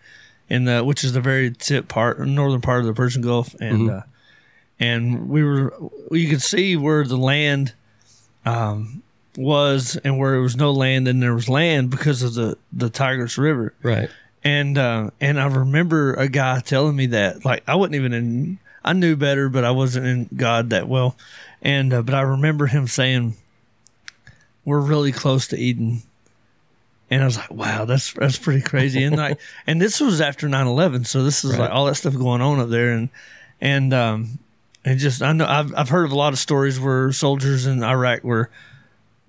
in the which is the very tip part, northern part of the Persian Gulf, and uh, and we were you could see where the land um, was and where there was no land, and there was land because of the the Tigris River, right, and uh, and I remember a guy telling me that like I wasn't even in. I knew better, but I wasn't in God that well, and uh, but I remember him saying, "We're really close to Eden." And I was like, "Wow, that's that's pretty crazy." And like, and this was after 9-11, so this is Right. like all that stuff going on up there, and and um, and just I know I've I've heard of a lot of stories where soldiers in Iraq were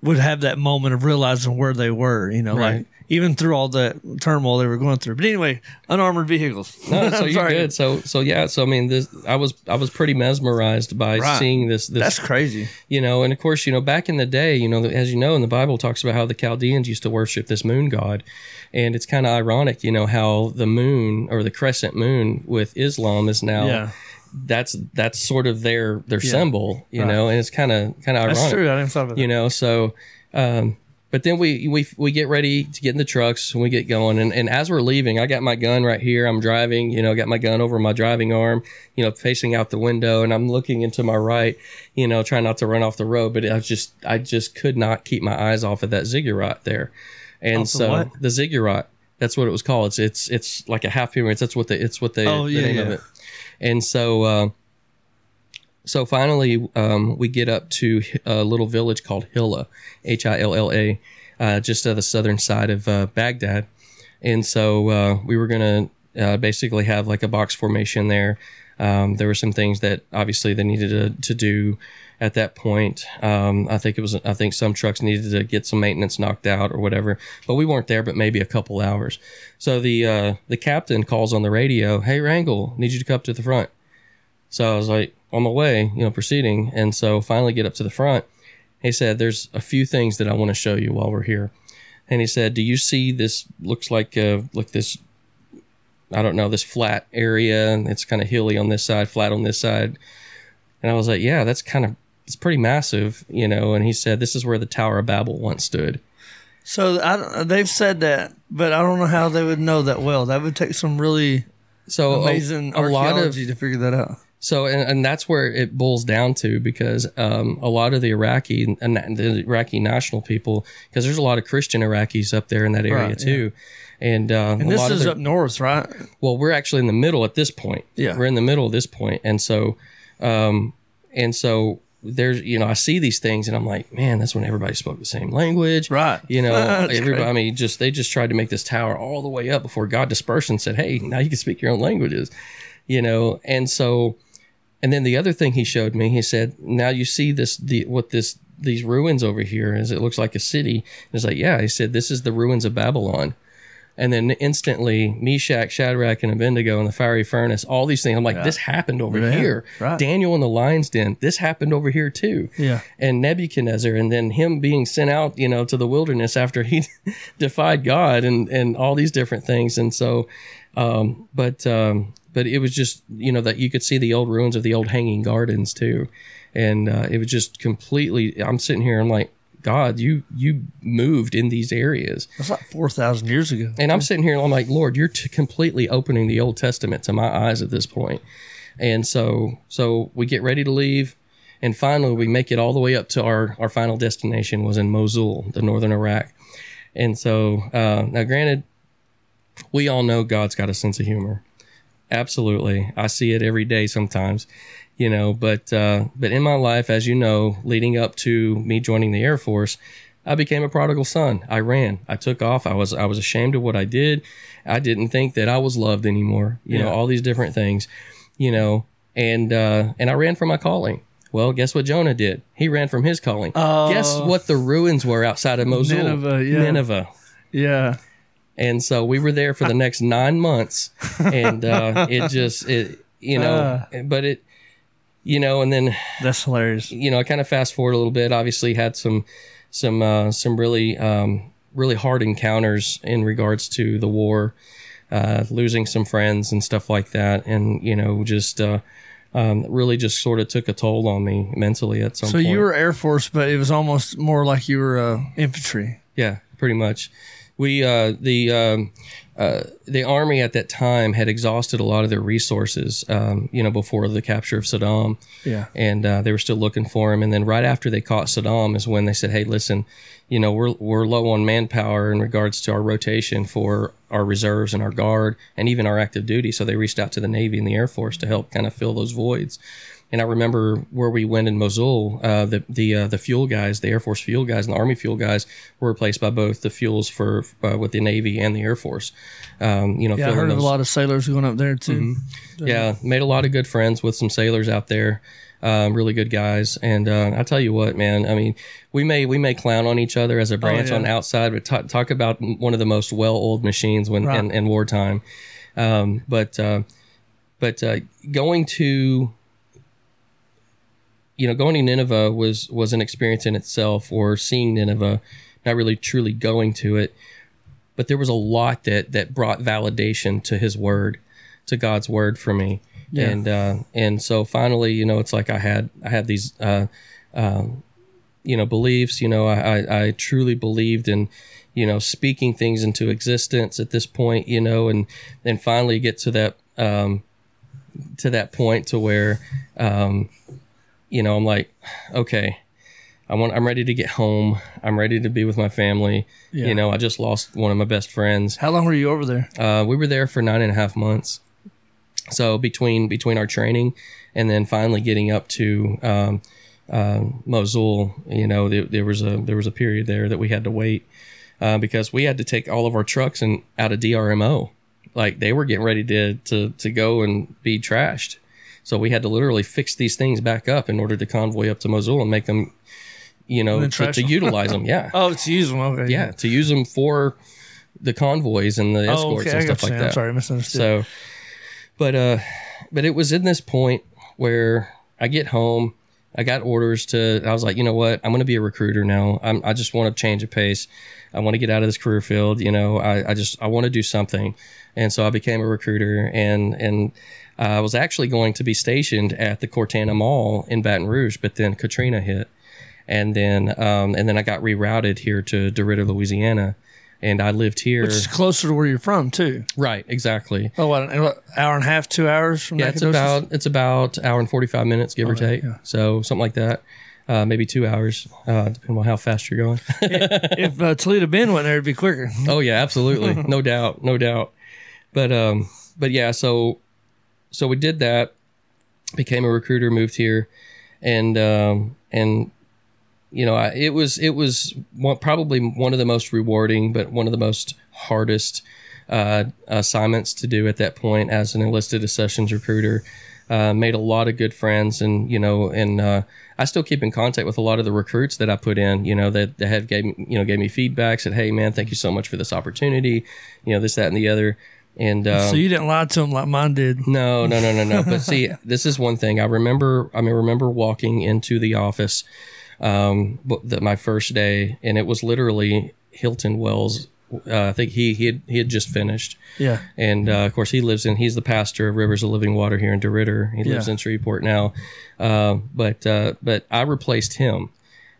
would have that moment of realizing where they were, you know, Right. like even through all the turmoil they were going through. But anyway, unarmored vehicles. no, so you're sorry. good. So, so yeah, so I mean, this I was I was pretty mesmerized by Right. seeing this this That's crazy. you know and of course you know back in the day you know as you know in the bible talks about how the chaldeans used to worship this moon god and it's kind of ironic you know how the moon or the crescent moon with islam is now Yeah. that's that's sort of their their Yeah. symbol you Right. know and it's kind of kind of ironic That's true. I didn't thought about that. you know so um but then we, we we get ready to get in the trucks and we get going. And, and as we're leaving i got my gun right here. I'm driving you know I got my gun over my driving arm you know facing out the window. And i'm looking into my right you know trying not to run off the road. But i just i just could not keep my eyes off of that ziggurat there. And Off so what? the ziggurat that's what it was called. It's it's it's like a half pyramid that's what the it's what they Oh, the yeah, name of it. And so uh so finally, um, we get up to a little village called Hilla, H I L L A, uh, just on the southern side of uh, Baghdad. And so uh, we were going to uh, basically have like a box formation there. Um, there were some things that obviously they needed to, to do at that point. Um, I think it was, I think some trucks needed to get some maintenance knocked out or whatever, but we weren't there, but maybe a couple hours. So the, uh, the captain calls on the radio, Hey, Wrangle, need you to come up to the front. So I was like on the way, you know, proceeding. And so finally get up to the front. He said, There's a few things that I want to show you while we're here. And he said, Do you see this looks like uh like this I don't know, this flat area and it's kind of hilly on this side, flat on this side. And I was like, Yeah, that's kind of it's pretty massive, you know. And he said, This is where the Tower of Babel once stood. So I they've said that, but I don't know how they would know that well. That would take some really So amazing a, lot of archaeology to figure that out. So, and, and that's where it boils down to because um, a lot of the Iraqi and the Iraqi national people, because there's a lot of Christian Iraqis up there in that area Right, too. And, uh, And a this lot is their, up north, right? well, we're actually in the middle at this point. Yeah. we're in the middle of this point. point, and so, um, and so there's, you know, I see these things, and I'm like, man, that's when everybody spoke the same language, Right. You know, That's everybody. great. I mean, just they just tried to make this tower all the way up before God dispersed and said, hey, now you can speak your own languages, you know, and so. And then the other thing he showed me, he said, "Now you see this, the what this these ruins over here is. It looks like a city." And It's like, yeah, he said, "This is the ruins of Babylon." And then instantly, Meshach, Shadrach, and Abednego in the fiery furnace, all these things. I'm like, this happened over Yeah, here. right. Daniel in the lion's den, this happened over here too. Yeah. And Nebuchadnezzar, and then him being sent out, you know, to the wilderness after he defied God, and and all these different things. And so, um, but um, but it was just you know that you could see the old ruins of the old hanging gardens too, and uh, it was just completely. I'm sitting here. I'm like, God, you you moved in these areas, That's like four thousand years ago. and I'm sitting here. and I'm like, Lord, you're t- completely opening the Old Testament to my eyes at this point. And so so we get ready to leave. And finally, we make it all the way up to our, our final destination was in Mosul, the northern Iraq. And so, uh, now granted, we all know God's got a sense of humor. Absolutely. I see it every day sometimes, you know, but, uh, but in my life, as you know, leading up to me joining the Air Force, I became a prodigal son. I ran. I took off. I was I was ashamed of what I did. I didn't think that I was loved anymore. You know, all these different things, you know, and uh, and I ran from my calling. Well, guess what Jonah did? He ran from his calling. Oh. guess what the ruins were outside of Mosul? Nineveh, yeah. Nineveh. Yeah. And so we were there for the next nine months, and uh, it just it you know, but it you know, and then That's hilarious. you know, I kind of fast forward a little bit. Obviously, had some some uh, some really um, really hard encounters in regards to the war, uh, losing some friends and stuff like that, and you know, just uh, um, really just sort of took a toll on me mentally at some So point. you were Air Force, but it was almost more like you were uh, infantry. Yeah, pretty much. We uh, the um, uh, the army at that time had exhausted a lot of their resources, um, you know, before the capture of Saddam. Yeah. and uh, they were still looking for him. And then right after they caught Saddam is when they said, "Hey, listen, you know, we're we're low on manpower in regards to our rotation for our reserves and our guard and even our active duty." So they reached out to the Navy and the Air Force to help kind of fill those voids. And I remember where we went in Mosul, uh, the the uh, the fuel guys, the Air Force fuel guys, and the Army fuel guys were replaced by both the fuels for uh, with the Navy and the Air Force. Um, you know, Yeah, I heard of a lot of sailors going up there too. yeah, made a lot of good friends with some sailors out there. Um, really good guys, and uh, I tell you what, man. I mean, we may we may clown on each other as a branch yeah. on the outside, but talk, talk about one of the most well-oiled machines when Right. in, in wartime. Um, but uh, but uh, going to you know going to Nineveh was was an experience in itself, or seeing Nineveh, not really truly going to it, but there was a lot that that brought validation to His word, to God's word for me, Yeah. and uh, and so finally, you know, it's like I had I had these. Uh, um, you know beliefs you know I, I i truly believed in you know speaking things into existence at this point you know and then finally get to that um to that point to where um you know i'm like okay i want i'm ready to get home i'm ready to be with my family Yeah. you know i just lost one of my best friends How long were you over there? uh, we were there for nine and a half months. So between between our training and then finally getting up to um, um Mosul, you know, there, there was a there was a period there that we had to wait uh, because we had to take all of our trucks and out of DRMO, like they were getting ready to to to go and be trashed. So we had to literally fix these things back up in order to convoy up to Mosul and make them, you know, to, to utilize them. Yeah, Oh, it's use them. Okay. yeah, to use them for the convoys and the Oh, escorts okay. And stuff like that. I'm sorry, I misunderstood. So, but uh, but it was in this point where I get home, I got orders to. I was like, you know what? I'm going to be a recruiter now. I'm, I just want to change a pace. I want to get out of this career field. You know, I, I just I want to do something, and so I became a recruiter, and and I was actually going to be stationed at the Cortana Mall in Baton Rouge, but then Katrina hit, and then um, and then I got rerouted here to DeRidder, Louisiana, and I lived here. Which is closer to where you're from too. right, exactly. Oh, what, an hour and a half, two hours from Yeah, it's about it's about hour and forty five minutes, give or take. yeah. So something like that. Uh, maybe two hours, uh, depending on how fast you're going. if uh, Toledo Bend went there, it'd be quicker. oh yeah, absolutely, no doubt, no doubt. But um, but yeah, so so we did that. Became a recruiter, moved here, and um, and you know, I, it was it was one, probably one of the most rewarding, but one of the most hardest uh, assignments to do at that point as an enlisted accessions recruiter. Uh, made a lot of good friends, and you know, and uh, I still keep in contact with a lot of the recruits that I put in. You know, that that have gave me, you know gave me feedback, said, "Hey, man, thank you so much for this opportunity." You know, this, that, and the other. And um, so you didn't lie to them like mine did. no, no, no, no, no. But see, this is one thing I remember. I mean, remember walking into the office, um, but the, my first day, and it was literally Hilton Wells uh, I think he he had, he had just finished, Yeah. and uh, of course he lives in. He's the pastor of Rivers of Living Water here in DeRidder. He lives Yeah. in Shreveport now, uh, but uh, but I replaced him,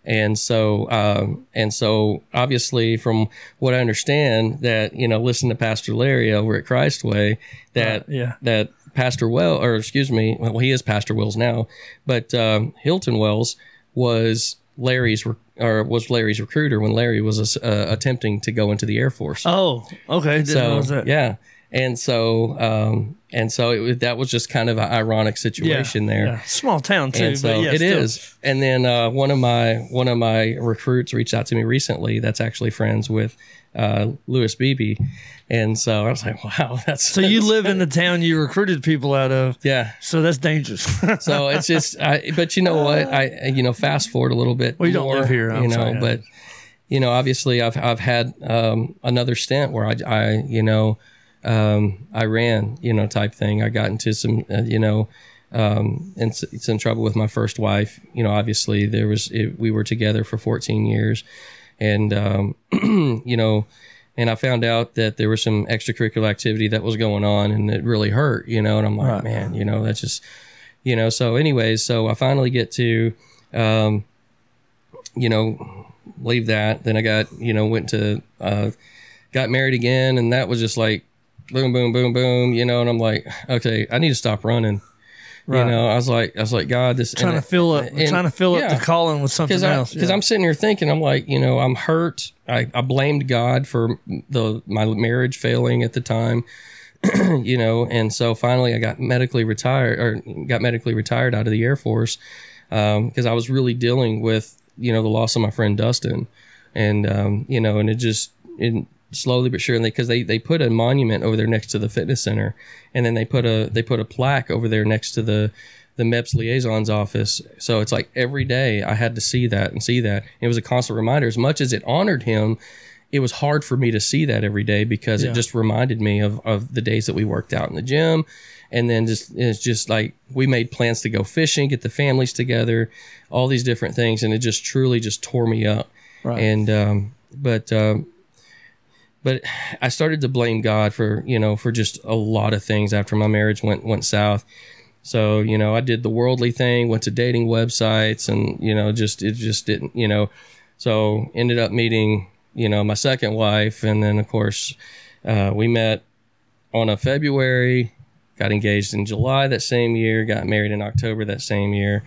and so um, and so obviously from what I understand that you know listen to Pastor Larry over at Christway that Right, yeah. that Pastor Well or excuse me well he is Pastor Wells now, but um, Hilton Wells was Larry's or was Larry's recruiter when Larry was uh, attempting to go into the Air Force Oh, okay. So yeah and so um and so it that was just kind of an ironic situation there Yeah. Small town too. and so yeah, it still. is and then uh, one of my one of my recruits reached out to me recently that's actually friends with uh, Lewis Beebe and so I was like wow that's So you live in the town you recruited people out of. yeah So that's dangerous. so it's just I, but you know what I you know fast forward a little bit Well, you don't more, live here, I'm you know sorry. but you know obviously I've I've had um, another stint where I I you know um, I ran you know type thing I got into some uh, you know um, in s- some trouble with my first wife you know obviously there was it, we were together for 14 years and um, you know and I found out that there was some extracurricular activity that was going on and it really hurt you know and I'm like Right. man you know that's just you know so anyways so i finally get to um you know leave that then i got you know went to uh got married again and that was just like boom boom boom boom you know and i'm like okay i need to stop running Right. you know i was like i was like god this trying to fill up, and- trying to fill yeah. up the calling with something because I, else. cause yeah. I'm sitting here thinking, I'm like, you know, I'm hurt. I, I blamed God for the my marriage failing at the time, you know, and so finally I got medically retired or got medically retired out of the Air Force because I was really dealing with you know the loss of my friend Dustin, and um, you know, and it just it slowly but surely because they they put a monument over there next to the fitness center, and then they put a they put a plaque over there next to the the MEPS liaison's office. So it's like every day I had to see that and see that. It was a constant reminder. As much as it honored him, it was hard for me to see that every day because Yeah. it just reminded me of, of the days that we worked out in the gym. And then just it's just like we made plans to go fishing, get the families together, all these different things, and it just truly just tore me up. Right. And um, but um, but I started to blame God for you know for just a lot of things after my marriage went went south. So you know I did the worldly thing, went to dating websites, and you know just it just didn't you know. So ended up meeting you know my second wife, and then of course uh, we met on a February, got engaged in July that same year, got married in October that same year.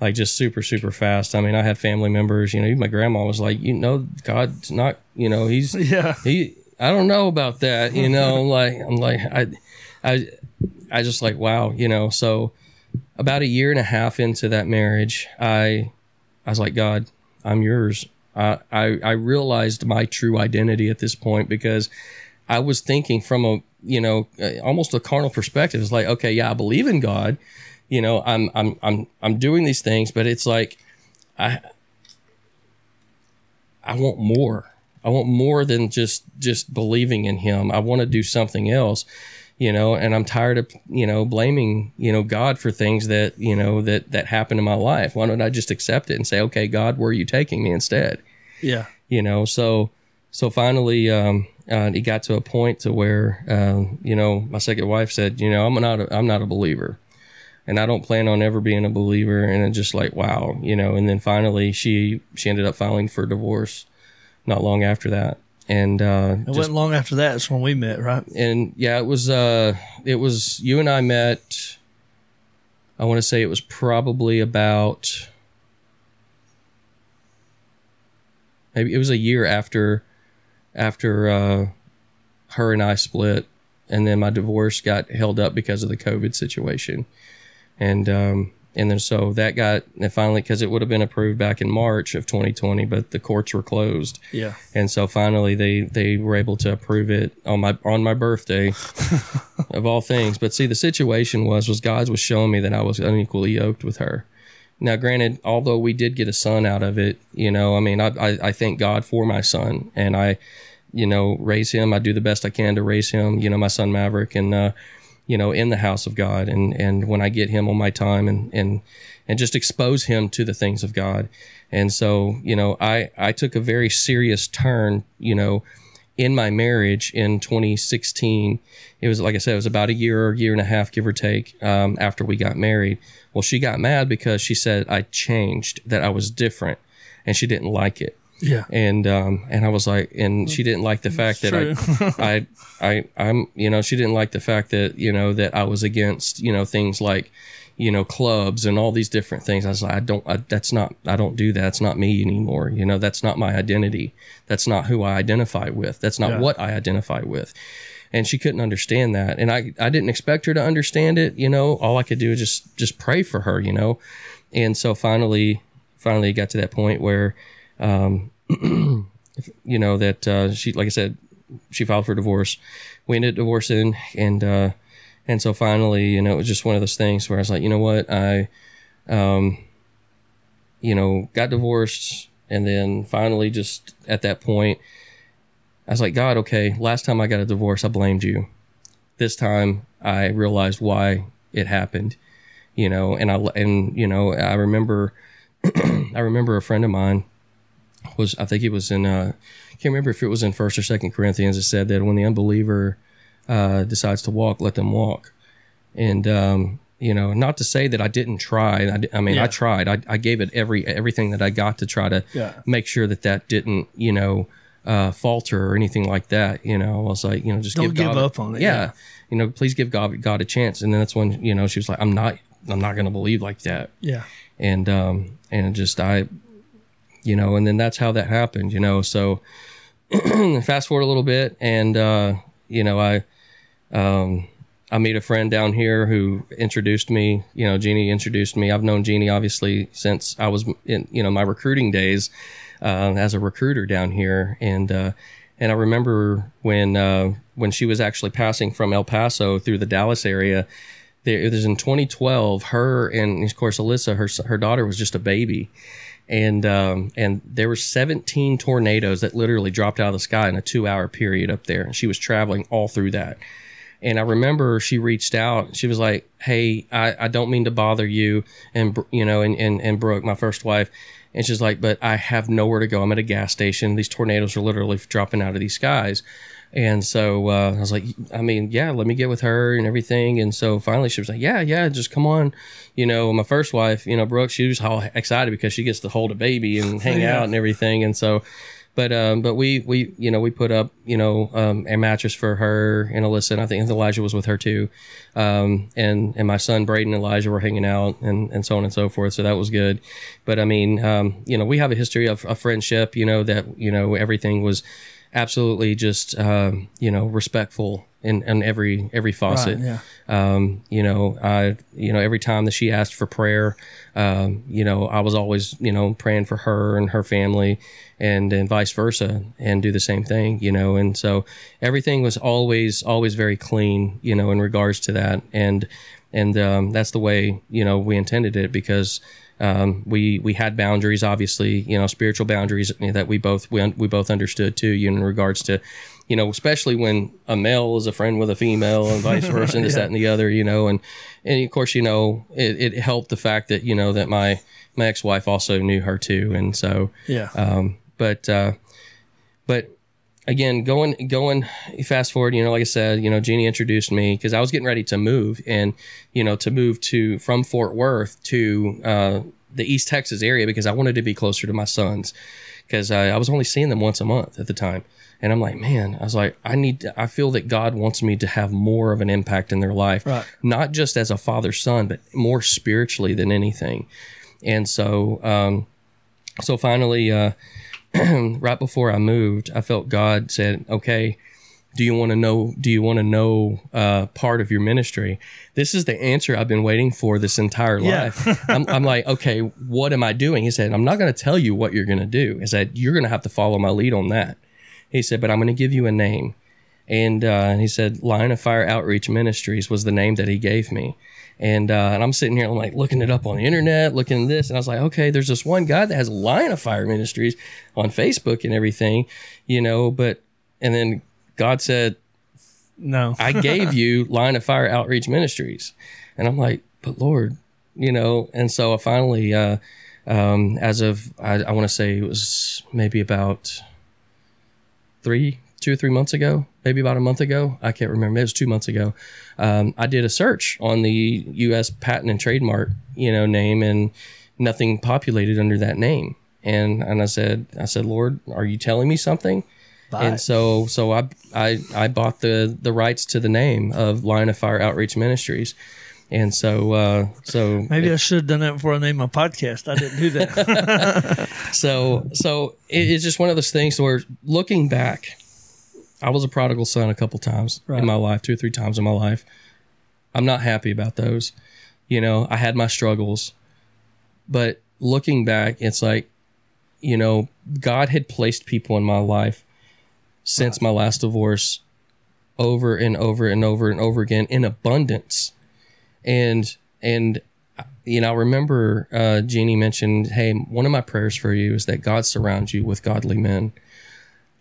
Like just super, super fast. I mean, I had family members, you know, even my grandma was like, you know, God's not, you know, he's yeah. he I don't know about that, you know. Like I'm like I I I just like wow, you know. So about a year and a half into that marriage, I I was like, God, I'm yours. I I, I realized my true identity at this point because I was thinking from a you know uh, almost a carnal perspective. It's like, okay, yeah, I believe in God. You know, I'm I'm I'm I'm doing these things, but it's like I I want more. I want more than just just believing in him. I want to do something else, you know, and I'm tired of, you know, blaming, you know, God for things that, you know, that that happened in my life. Why don't I just accept it and say, "Okay, God, where are you taking me instead?" Yeah. you know so so finally um uh, it got to a point to where um you know my second wife said you know i'm not a, i'm not a believer and i don't plan on ever being a believer and it's just like wow you know and then finally she she ended up filing for divorce not long after that and uh It just, wasn't long after that. That's when we met, right? and yeah it was uh it was you and i met i want to say it was probably about maybe it was a year after after uh her and i split and then my divorce got held up because of the covid situation and um and then so that got and finally because it would have been approved back in march of 2020 but the courts were closed. Yeah. and so finally they they were able to approve it on my on my birthday of all things. But see the situation was was god was showing me that i was unequally yoked with her. Now granted although we did get a son out of it you know i mean i i, I thank god for my son and i you know raise him. I do the best i can to raise him you know my son maverick. And uh you know in the house of god and and when i get him on my time and and and just expose him to the things of god and so you know i i took a very serious turn you know in my marriage in 2016, it was like I said, it was about a year or year and a half, give or take, um, after we got married. Well, she got mad because she said I changed, that I was different, and she didn't like it. Yeah. And um, and I was like, and she didn't like the fact that I, I, I, I'm, you know, she didn't like the fact that you know that I was against, you know, things like, you know, clubs and all these different things. I was like, I don't, I, that's not, I don't do that. It's not me anymore. You know, that's not my identity. That's not who I identify with. That's not Yeah. what I identify with. And she couldn't understand that. And I, I didn't expect her to understand it. You know, all I could do is just, just pray for her, you know? And so finally, finally it got to that point where, um, you know, that, uh, she, like I said, she filed for divorce. We ended up divorcing and, uh, and so finally, you know, it was just one of those things where I was like, you know what, I, um, you know, got divorced, and then finally, just at that point, I was like, God, okay, last time I got a divorce, I blamed you. This time, I realized why it happened, you know, and I and you know, I remember, I remember a friend of mine was, I think it was in, uh, can't remember if it was in First or Second Corinthians. It said that when the unbeliever uh, decides to walk, let them walk. And um, you know, not to say that I didn't try. I, I mean, Yeah. I tried. I, I gave it every everything that I got to try to Yeah. make sure that that didn't, you know, uh, falter or anything like that. You know, I was like, you know, just Don't give, give God, up on it, Yeah, yeah. you know, please give God God a chance. And then that's when you know she was like, I'm not, I'm not going to believe like that Yeah. and um and just I you know and then that's how that happened you know so fast forward a little bit and uh you know I um I meet a friend down here who introduced me you know Jeannie introduced me. I've known Jeannie obviously since I was in you know my recruiting days uh, as a recruiter down here. And uh and I remember when uh, when she was actually passing from El Paso through the Dallas area, there it was in 2012 her and of course alyssa her her daughter was just a baby and um, and there were 17 tornadoes that literally dropped out of the sky in a two hour period up there and she was traveling all through that and I remember she reached out. She was like, "Hey, I, I don't mean to bother you, and you know, and, and and Brooke, my first wife, and she's like, but I have nowhere to go. I'm at a gas station. These tornadoes are literally dropping out of these skies." And so uh, I was like, I mean, yeah, let me get with her and everything. And so finally she was like, yeah, yeah, just come on. You know, my first wife, you know, Brooke, she was all excited because she gets to hold a baby and hang Yeah. out and everything. And so, but um, but we we you know we put up you know um, a mattress for her and Alyssa and I think Elijah was with her too, um, and and my son Braden and Elijah were hanging out and and so on and so forth. So that was good. But I mean, um, you know, we have a history of, of friendship. You know that you know everything was absolutely just um, you know respectful in, in every every faucet. yeah. Um, you know, I you know every time that she asked for prayer, um, you know, I was always you know praying for her and her family, and and vice versa, and do the same thing. You know, and so everything was always always very clean. You know, in regards to that, and and um, that's the way you know we intended it because. Um, we we had boundaries, obviously, you know, spiritual boundaries that we both we, we both understood too, you know, in regards to, you know, especially when a male is a friend with a female and vice versa, and this, that, and the other, you know, and and of course, you know, it, it helped the fact that you know that my my ex wife also knew her too, and so Yeah. um, but uh, but again, going going fast forward, you know, like I said, you know, Jeannie introduced me because I was getting ready to move, and you know, to move to from Fort Worth to uh, the East Texas area because I wanted to be closer to my sons because I, I was only seeing them once a month at the time. And I'm like, man, I was like, I need, to, I feel that God wants me to have more of an impact in their life, Right. not just as a father son, but more spiritually than anything. And so, um, so finally, uh, right before I moved, I felt God said, "Okay, do you want to know? Do you want to know uh, part of your ministry?" This is the answer I've been waiting for this entire Yeah. life. I'm, I'm like, okay, what am I doing? He said, "I'm not going to tell you what you're going to do. He said, you're going to have to follow my lead on that." He said, "But I'm going to give you a name." And uh, he said, Line of Fire Outreach Ministries was the name that he gave me. And, uh, and I'm sitting here, I'm like looking it up on the internet, looking at this. And I was like, okay, there's this one guy that has Line of Fire Ministries on Facebook and everything, you know. But, and then God said, No. I gave you Line of Fire Outreach Ministries. And I'm like, but Lord, you know, and so I finally, uh, um, as of, I, I want to say it was maybe about three, two or three months ago, maybe about a month ago. I can't remember. It was two months ago. Um, I did a search on the U.S. patent and trademark, you know, name, and nothing populated under that name. And and I said, I said, Lord, are you telling me something? And so so I I I bought the the rights to the name of Line of Fire Outreach Ministries. And so uh so Maybe I should have done that before I named my podcast. I didn't do that. so so it, it's just one of those things where looking back i was a prodigal son a couple times Right. in my life two or three times in my life i'm not happy about those you know i had my struggles but looking back it's like you know god had placed people in my life since my last divorce over and over and over and over again in abundance and and you know, I remember uh, Jeannie mentioned, hey, one of my prayers for you is that God surrounds you with godly men.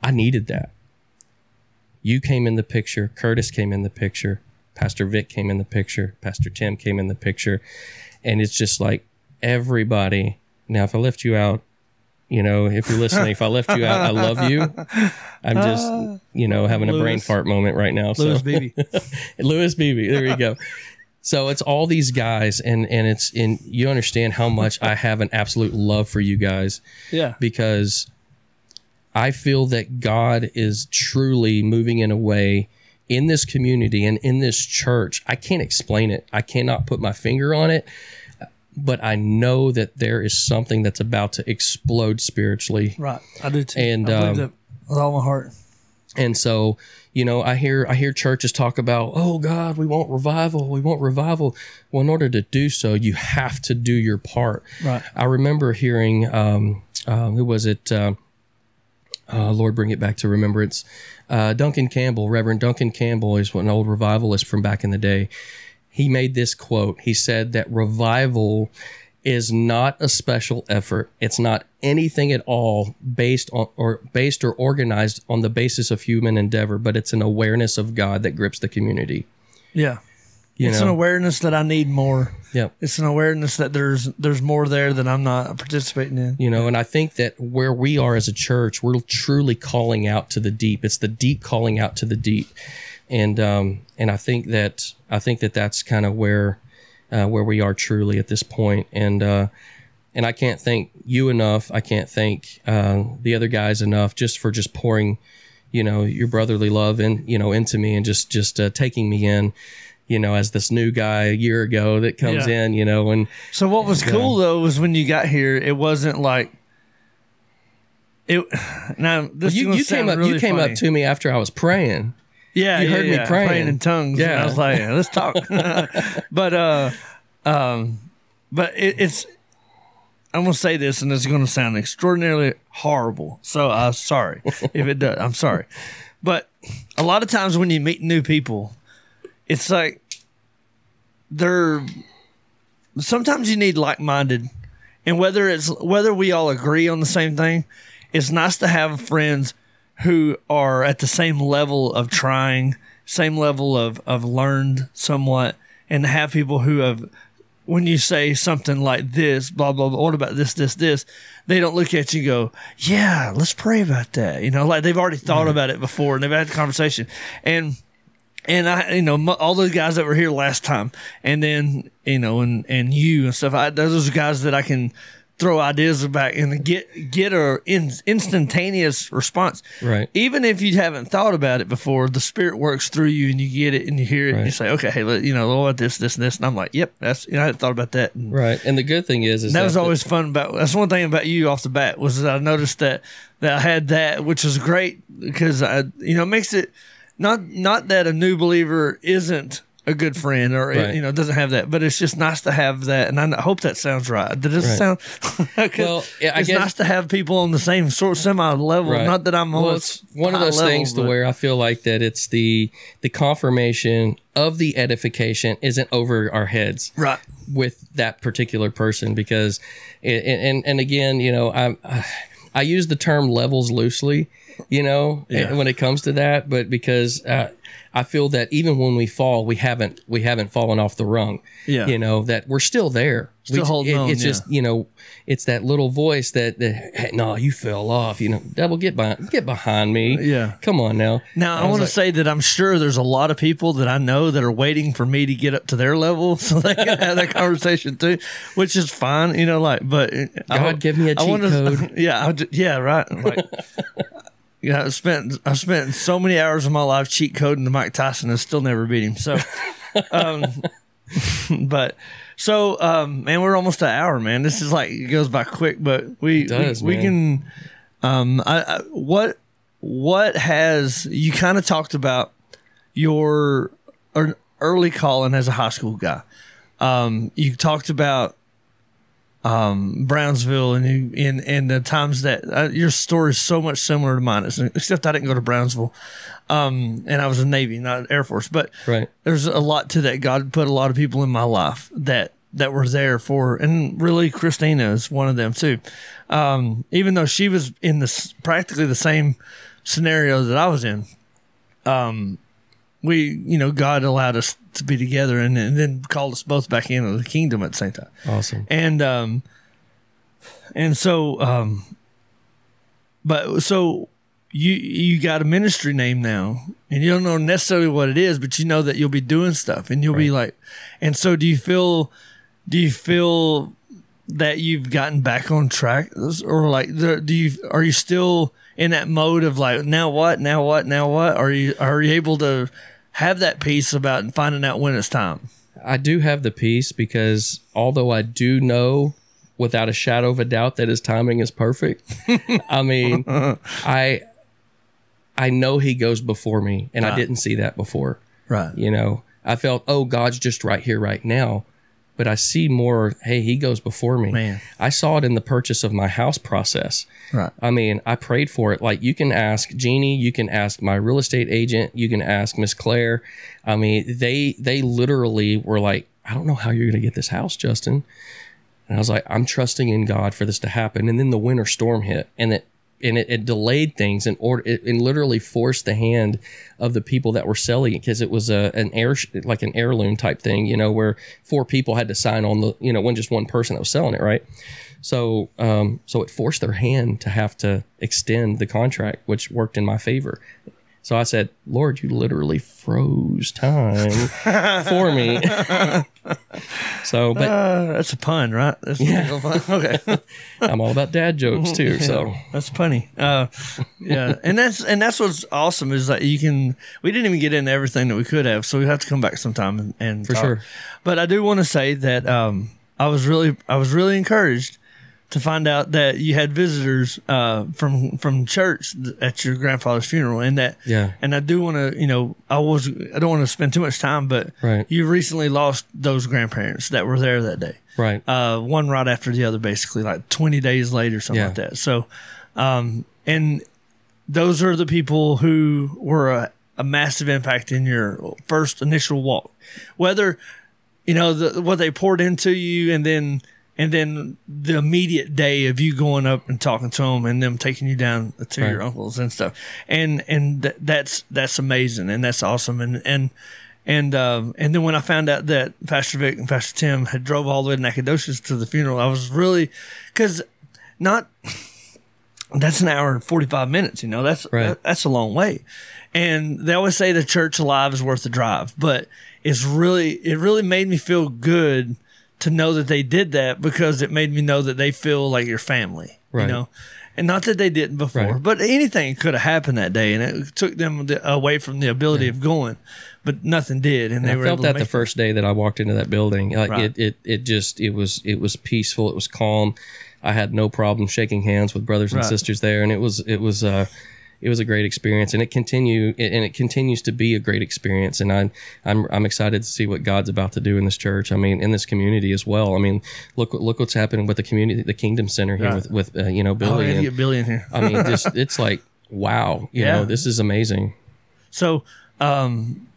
I needed that. You came in the picture. Curtis came in the picture. Pastor Vic came in the picture. Pastor Tim came in the picture. And it's just like everybody. Now, if I left you out, you know, if you're listening, if I left you out, I love you. I'm just, you know, having a brain fart moment right now. Louis so. Beebe. Louis Beebe. There you go. So it's all these guys, and and it's in you understand how much I have an absolute love for you guys Yeah. because I feel that God is truly moving in a way in this community and in this church. I can't explain it. I cannot put my finger on it, but I know that there is something that's about to explode spiritually. Right. I do too. And, I believe um, with all my heart. And so, you know, I hear I hear churches talk about, "Oh God, we want revival. We want revival." Well, in order to do so, you have to do your part. Right. I remember hearing, um, uh, who was it? Uh, uh, Lord, bring it back to remembrance. Uh, Duncan Campbell, Reverend Duncan Campbell, is an old revivalist from back in the day. He made this quote. He said that revival is not a special effort. It's not anything at all based on or based or organized on the basis of human endeavor, but it's an awareness of God that grips the community. Yeah. You it's know, an awareness that I need more. yeah. It's an awareness that there's there's more there that I'm not participating in. you know and i think that where we are as a church we're truly calling out to the deep it's the deep calling out to the deep and um and i think that i think that that's kind of where uh, where we are truly at this point and uh and i can't thank you enough i can't thank uh the other guys enough just for just pouring you know your brotherly love in you know into me and just just uh, taking me in you know as this new guy a year ago that comes Yeah. in you know and So what was cool though was when you got here, it wasn't like it. Now this you, you came up really you came funny. up to me after i was praying Yeah, You yeah, heard me yeah, praying. in tongues. Yeah, Yeah. I was like, yeah, let's talk. but uh, um, but it, it's. I'm gonna say this, and it's gonna sound extraordinarily horrible. So I'm sorry if it does. I'm sorry, but a lot of times when you meet new people, it's like they're. Sometimes you need like-minded, and whether it's whether we all agree on the same thing, it's nice to have friends who are at the same level of trying, same level of, of learned somewhat, and have people who have, when you say something like this, blah, blah, blah, what about this, this, this, they don't look at you and go, yeah, let's pray about that. You know, like they've already thought about it before and they've had a conversation. And, and I, you know, all those guys that were here last time, and then you know, and and you and stuff. I, those are guys that I can throw ideas back and get get a in, instantaneous response. Right. Even if you haven't thought about it before, the spirit works through you, and you get it, and you hear it, and you say, "Okay, hey, let- you know, what this, this, and this," and I'm like, "Yep, that's you know, I hadn't thought about that." And Right. And the good thing is, is that was the- always fun about. That's one thing about you off the bat was that I noticed that that I had that, which is great because I, you know, makes it not not that a new believer isn't a good friend or Right. you know doesn't have that, but it's just nice to have that. And I hope that sounds right. Did it Right. sound? Well, yeah, I it's guess- nice to have people on the same sort of semi level. Right. Not that I'm on well, a it's one of those level, things to where I feel like that it's the the confirmation of the edification isn't over our heads right. with that particular person because it, and and again you know I I use the term levels loosely you know, Yeah. when it comes to that. But because uh, I feel that even when we fall, we haven't we haven't fallen off the rung. Yeah. you know that we're still there. Still we, holding it- on, It's yeah. just you know, it's that little voice that, that hey, no, you fell off. You know, devil, get behind, get behind me. Yeah. come on now. Now, I, was want to like- say that I'm sure there's a lot of people that I know that are waiting for me to get up to their level so they can have that conversation too, which is fine, you know. Like, but uh, I God, give me a cheat wanna- code. Yeah, I yeah, right. Like, yeah, I spent I spent so many hours of my life cheat coding to Mike Tyson and still never beat him. So, um, but so um, man, we're almost an hour, man. This is like it goes by quick, but we does, we, we can. Um, I, I what what has you kind of talked about your ear- early calling as a high school guy? Um, you talked about um, Brownsville and you in and the times that uh, your story is so much similar to mine, except I didn't go to Brownsville, um, and I was in Navy, not Air Force. But Right. there's a lot to that. God put a lot of people in my life that that were there for, and really Christina is one of them too. Um, even though she was in this practically the same scenario that I was in, um, we you know God allowed us to be together and, and then called us both back into the kingdom at the same time Awesome. and um and so um but so you you got a ministry name now and you don't know necessarily what it is but you know that you'll be doing stuff and you'll be like and so do you feel do you feel that you've gotten back on track or like the, do you are you still in that mode of like now what now what now what are you are you able to have that peace about finding out when it's time I do have the peace because although I do know without a shadow of a doubt that his timing is perfect, I mean, I I know he goes before me and I didn't see that before. right You know, I felt, oh, God's just right here, right now. But I see more, hey, he goes before me. Man. I saw it in the purchase of my house process. right I mean, I prayed for it. Like you can ask Jeannie, you can ask my real estate agent, you can ask Miss Claire. I mean, they they literally were like, I don't know how you're gonna get this house, Justin. And I was like, I'm trusting in God for this to happen. And then the winter storm hit, and it and it, it delayed things and order it, and literally forced the hand of the people that were selling it because it was a an air like an heirloom type thing, you know, where four people had to sign on the you know, when just one person that was selling it, right? So, um, so it forced their hand to have to extend the contract, which worked in my favor. So I said, Lord, you literally froze time for me. so, but Uh, that's a pun, right? That's Yeah. okay. I'm all about dad jokes too. So, that's funny. Uh, yeah, and that's and that's what's awesome is that you can. We didn't even get into everything that we could have, so we have to come back sometime and, and For talk. sure. But I do want to say that um, I was really I was really encouraged to find out that you had visitors uh, from from church at your grandfather's funeral, and that Yeah. And I do want to, you know, I was I don't want to spend too much time, but Right. you recently lost those grandparents that were there that day right. uh, one right after the other, basically like 20 days later, something Yeah. like that. So, um, and those are the people who were a, a massive impact in your first initial walk, whether, you know, the, what they poured into you and then, and then the immediate day of you going up and talking to them and them taking you down to your uncles and stuff. And, and th- that's, that's amazing. And that's awesome. And, and, and um, and then when I found out that Pastor Vic and Pastor Tim had drove all the way to Nacogdoches to the funeral, I was really because not that's an hour and forty five minutes. You know, that's Right. that- that's a long way. And they always say the church alive is worth the drive, but it's really it really made me feel good to know that they did that because it made me know that they feel like your family. You know. And not that they didn't before, Right. but anything could have happened that day, and it took them the, away from the ability of going. But nothing did, and they I were felt that the it. first day that I walked into that building. Like Right. it, it, it just, it was, it was peaceful. It was calm. I had no problem shaking hands with brothers and Right. sisters there, and it was, it was, uh, it was a great experience, and it continue, and it continues to be a great experience. And I'm, I'm, I'm excited to see what God's about to do in this church. I mean, in this community as well. I mean, look, look what's happening with the community, the Kingdom Center here with, with, uh, you know, Oh, Billy. Gotta and, get Billy in here. I mean, just it's like, wow, you Yeah. know, this is amazing. So, um,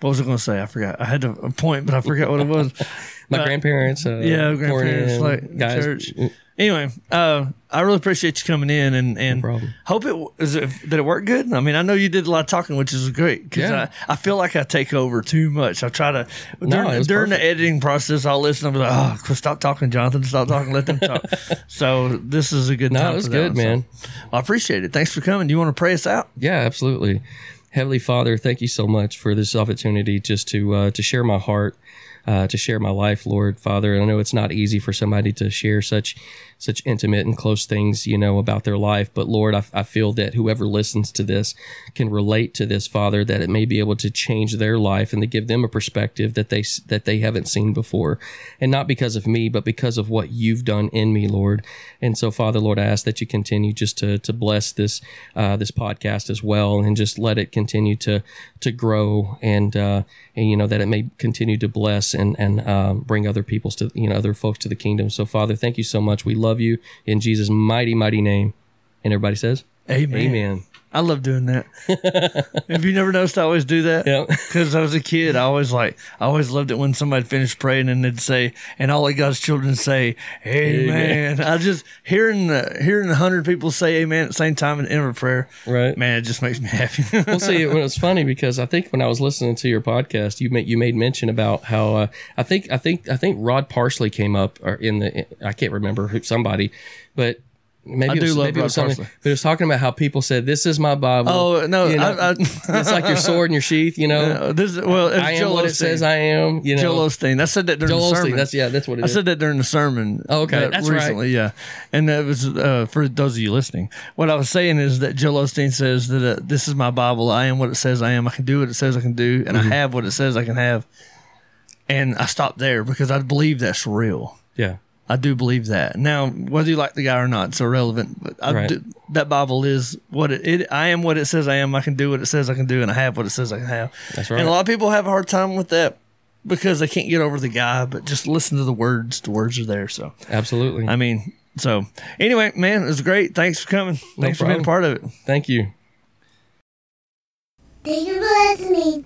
what was I going to say? I forgot. I had a point, but I forgot what it was. My grandparents, uh, Yeah, grandparents, like, guys, church. Anyway, uh, I really appreciate you coming in and and problem. hope it is it did it work good. I mean, I know you did a lot of talking, which is great because Yeah. I, I feel like I take over too much. I try to during, it during the editing process, I'll listen. I'll be like, oh, stop talking, Jonathan. Stop talking. Let them talk. so this is a good No, time. it was good, one. So, man. I appreciate it. Thanks for coming. Do you want to pray us out? Yeah, absolutely. Heavenly Father, thank you so much for this opportunity just to uh, to share my heart, uh, to share my life, Lord Father. And I know it's not easy for somebody to share such such intimate and close things, you know, about their life. But Lord, I, I feel that whoever listens to this can relate to this, Father, that it may be able to change their life and to give them a perspective that they that they haven't seen before, and not because of me, but because of what you've done in me, Lord. And so, Father, Lord, I ask that you continue just to to bless this uh, this podcast as well, and just let it continue to to grow and uh, and you know that it may continue to bless and and um, bring other people's to you know other folks to the kingdom. So, Father, thank you so much. We love you in Jesus' mighty mighty name. And everybody says, Amen. Amen. I love doing that. Have you never noticed I always do that? Yeah. Because I was a kid, I always like, I always loved it when somebody finished praying and they'd say, and all of God's children say, Amen. I just hearing the, hearing a hundred people say Amen at the same time in end of prayer, Right. man, it just makes me happy. well, see, it was funny because I think when I was listening to your podcast, you made you made mention about how uh, I think I think I think Rod Parsley came up or in the I can't remember who somebody, but maybe I it do was, love maybe it was something. But it was talking about how people said, "This is my Bible." oh no, You know, I, I, it's like your sword in your sheath. You know, uh, this is, well, it's I am Joel what it says I am. You know, Joel Osteen. I said that during Joel the Osteen. sermon. That's yeah, that's what it I is. said that during the sermon. Oh, okay. uh, That's right. recently, yeah. And that was uh, for those of you listening. What I was saying is that Joel Osteen says that uh, this is my Bible. I am what it says I am. I can do what it says I can do, and Mm-hmm. I have what it says I can have. And I stopped there because I believe that's real. yeah, I do believe that. Now, whether you like the guy or not, it's irrelevant. But I Right. do, that Bible is what it, it. I am what it says I am. I can do what it says I can do, and I have what it says I can have. That's right. And a lot of people have a hard time with that because they can't get over the guy. But just listen to the words. The words are there. So absolutely. I mean, so anyway, man, it was great. Thanks for coming. Thanks for being a part of it. Thank you. Thank you for listening.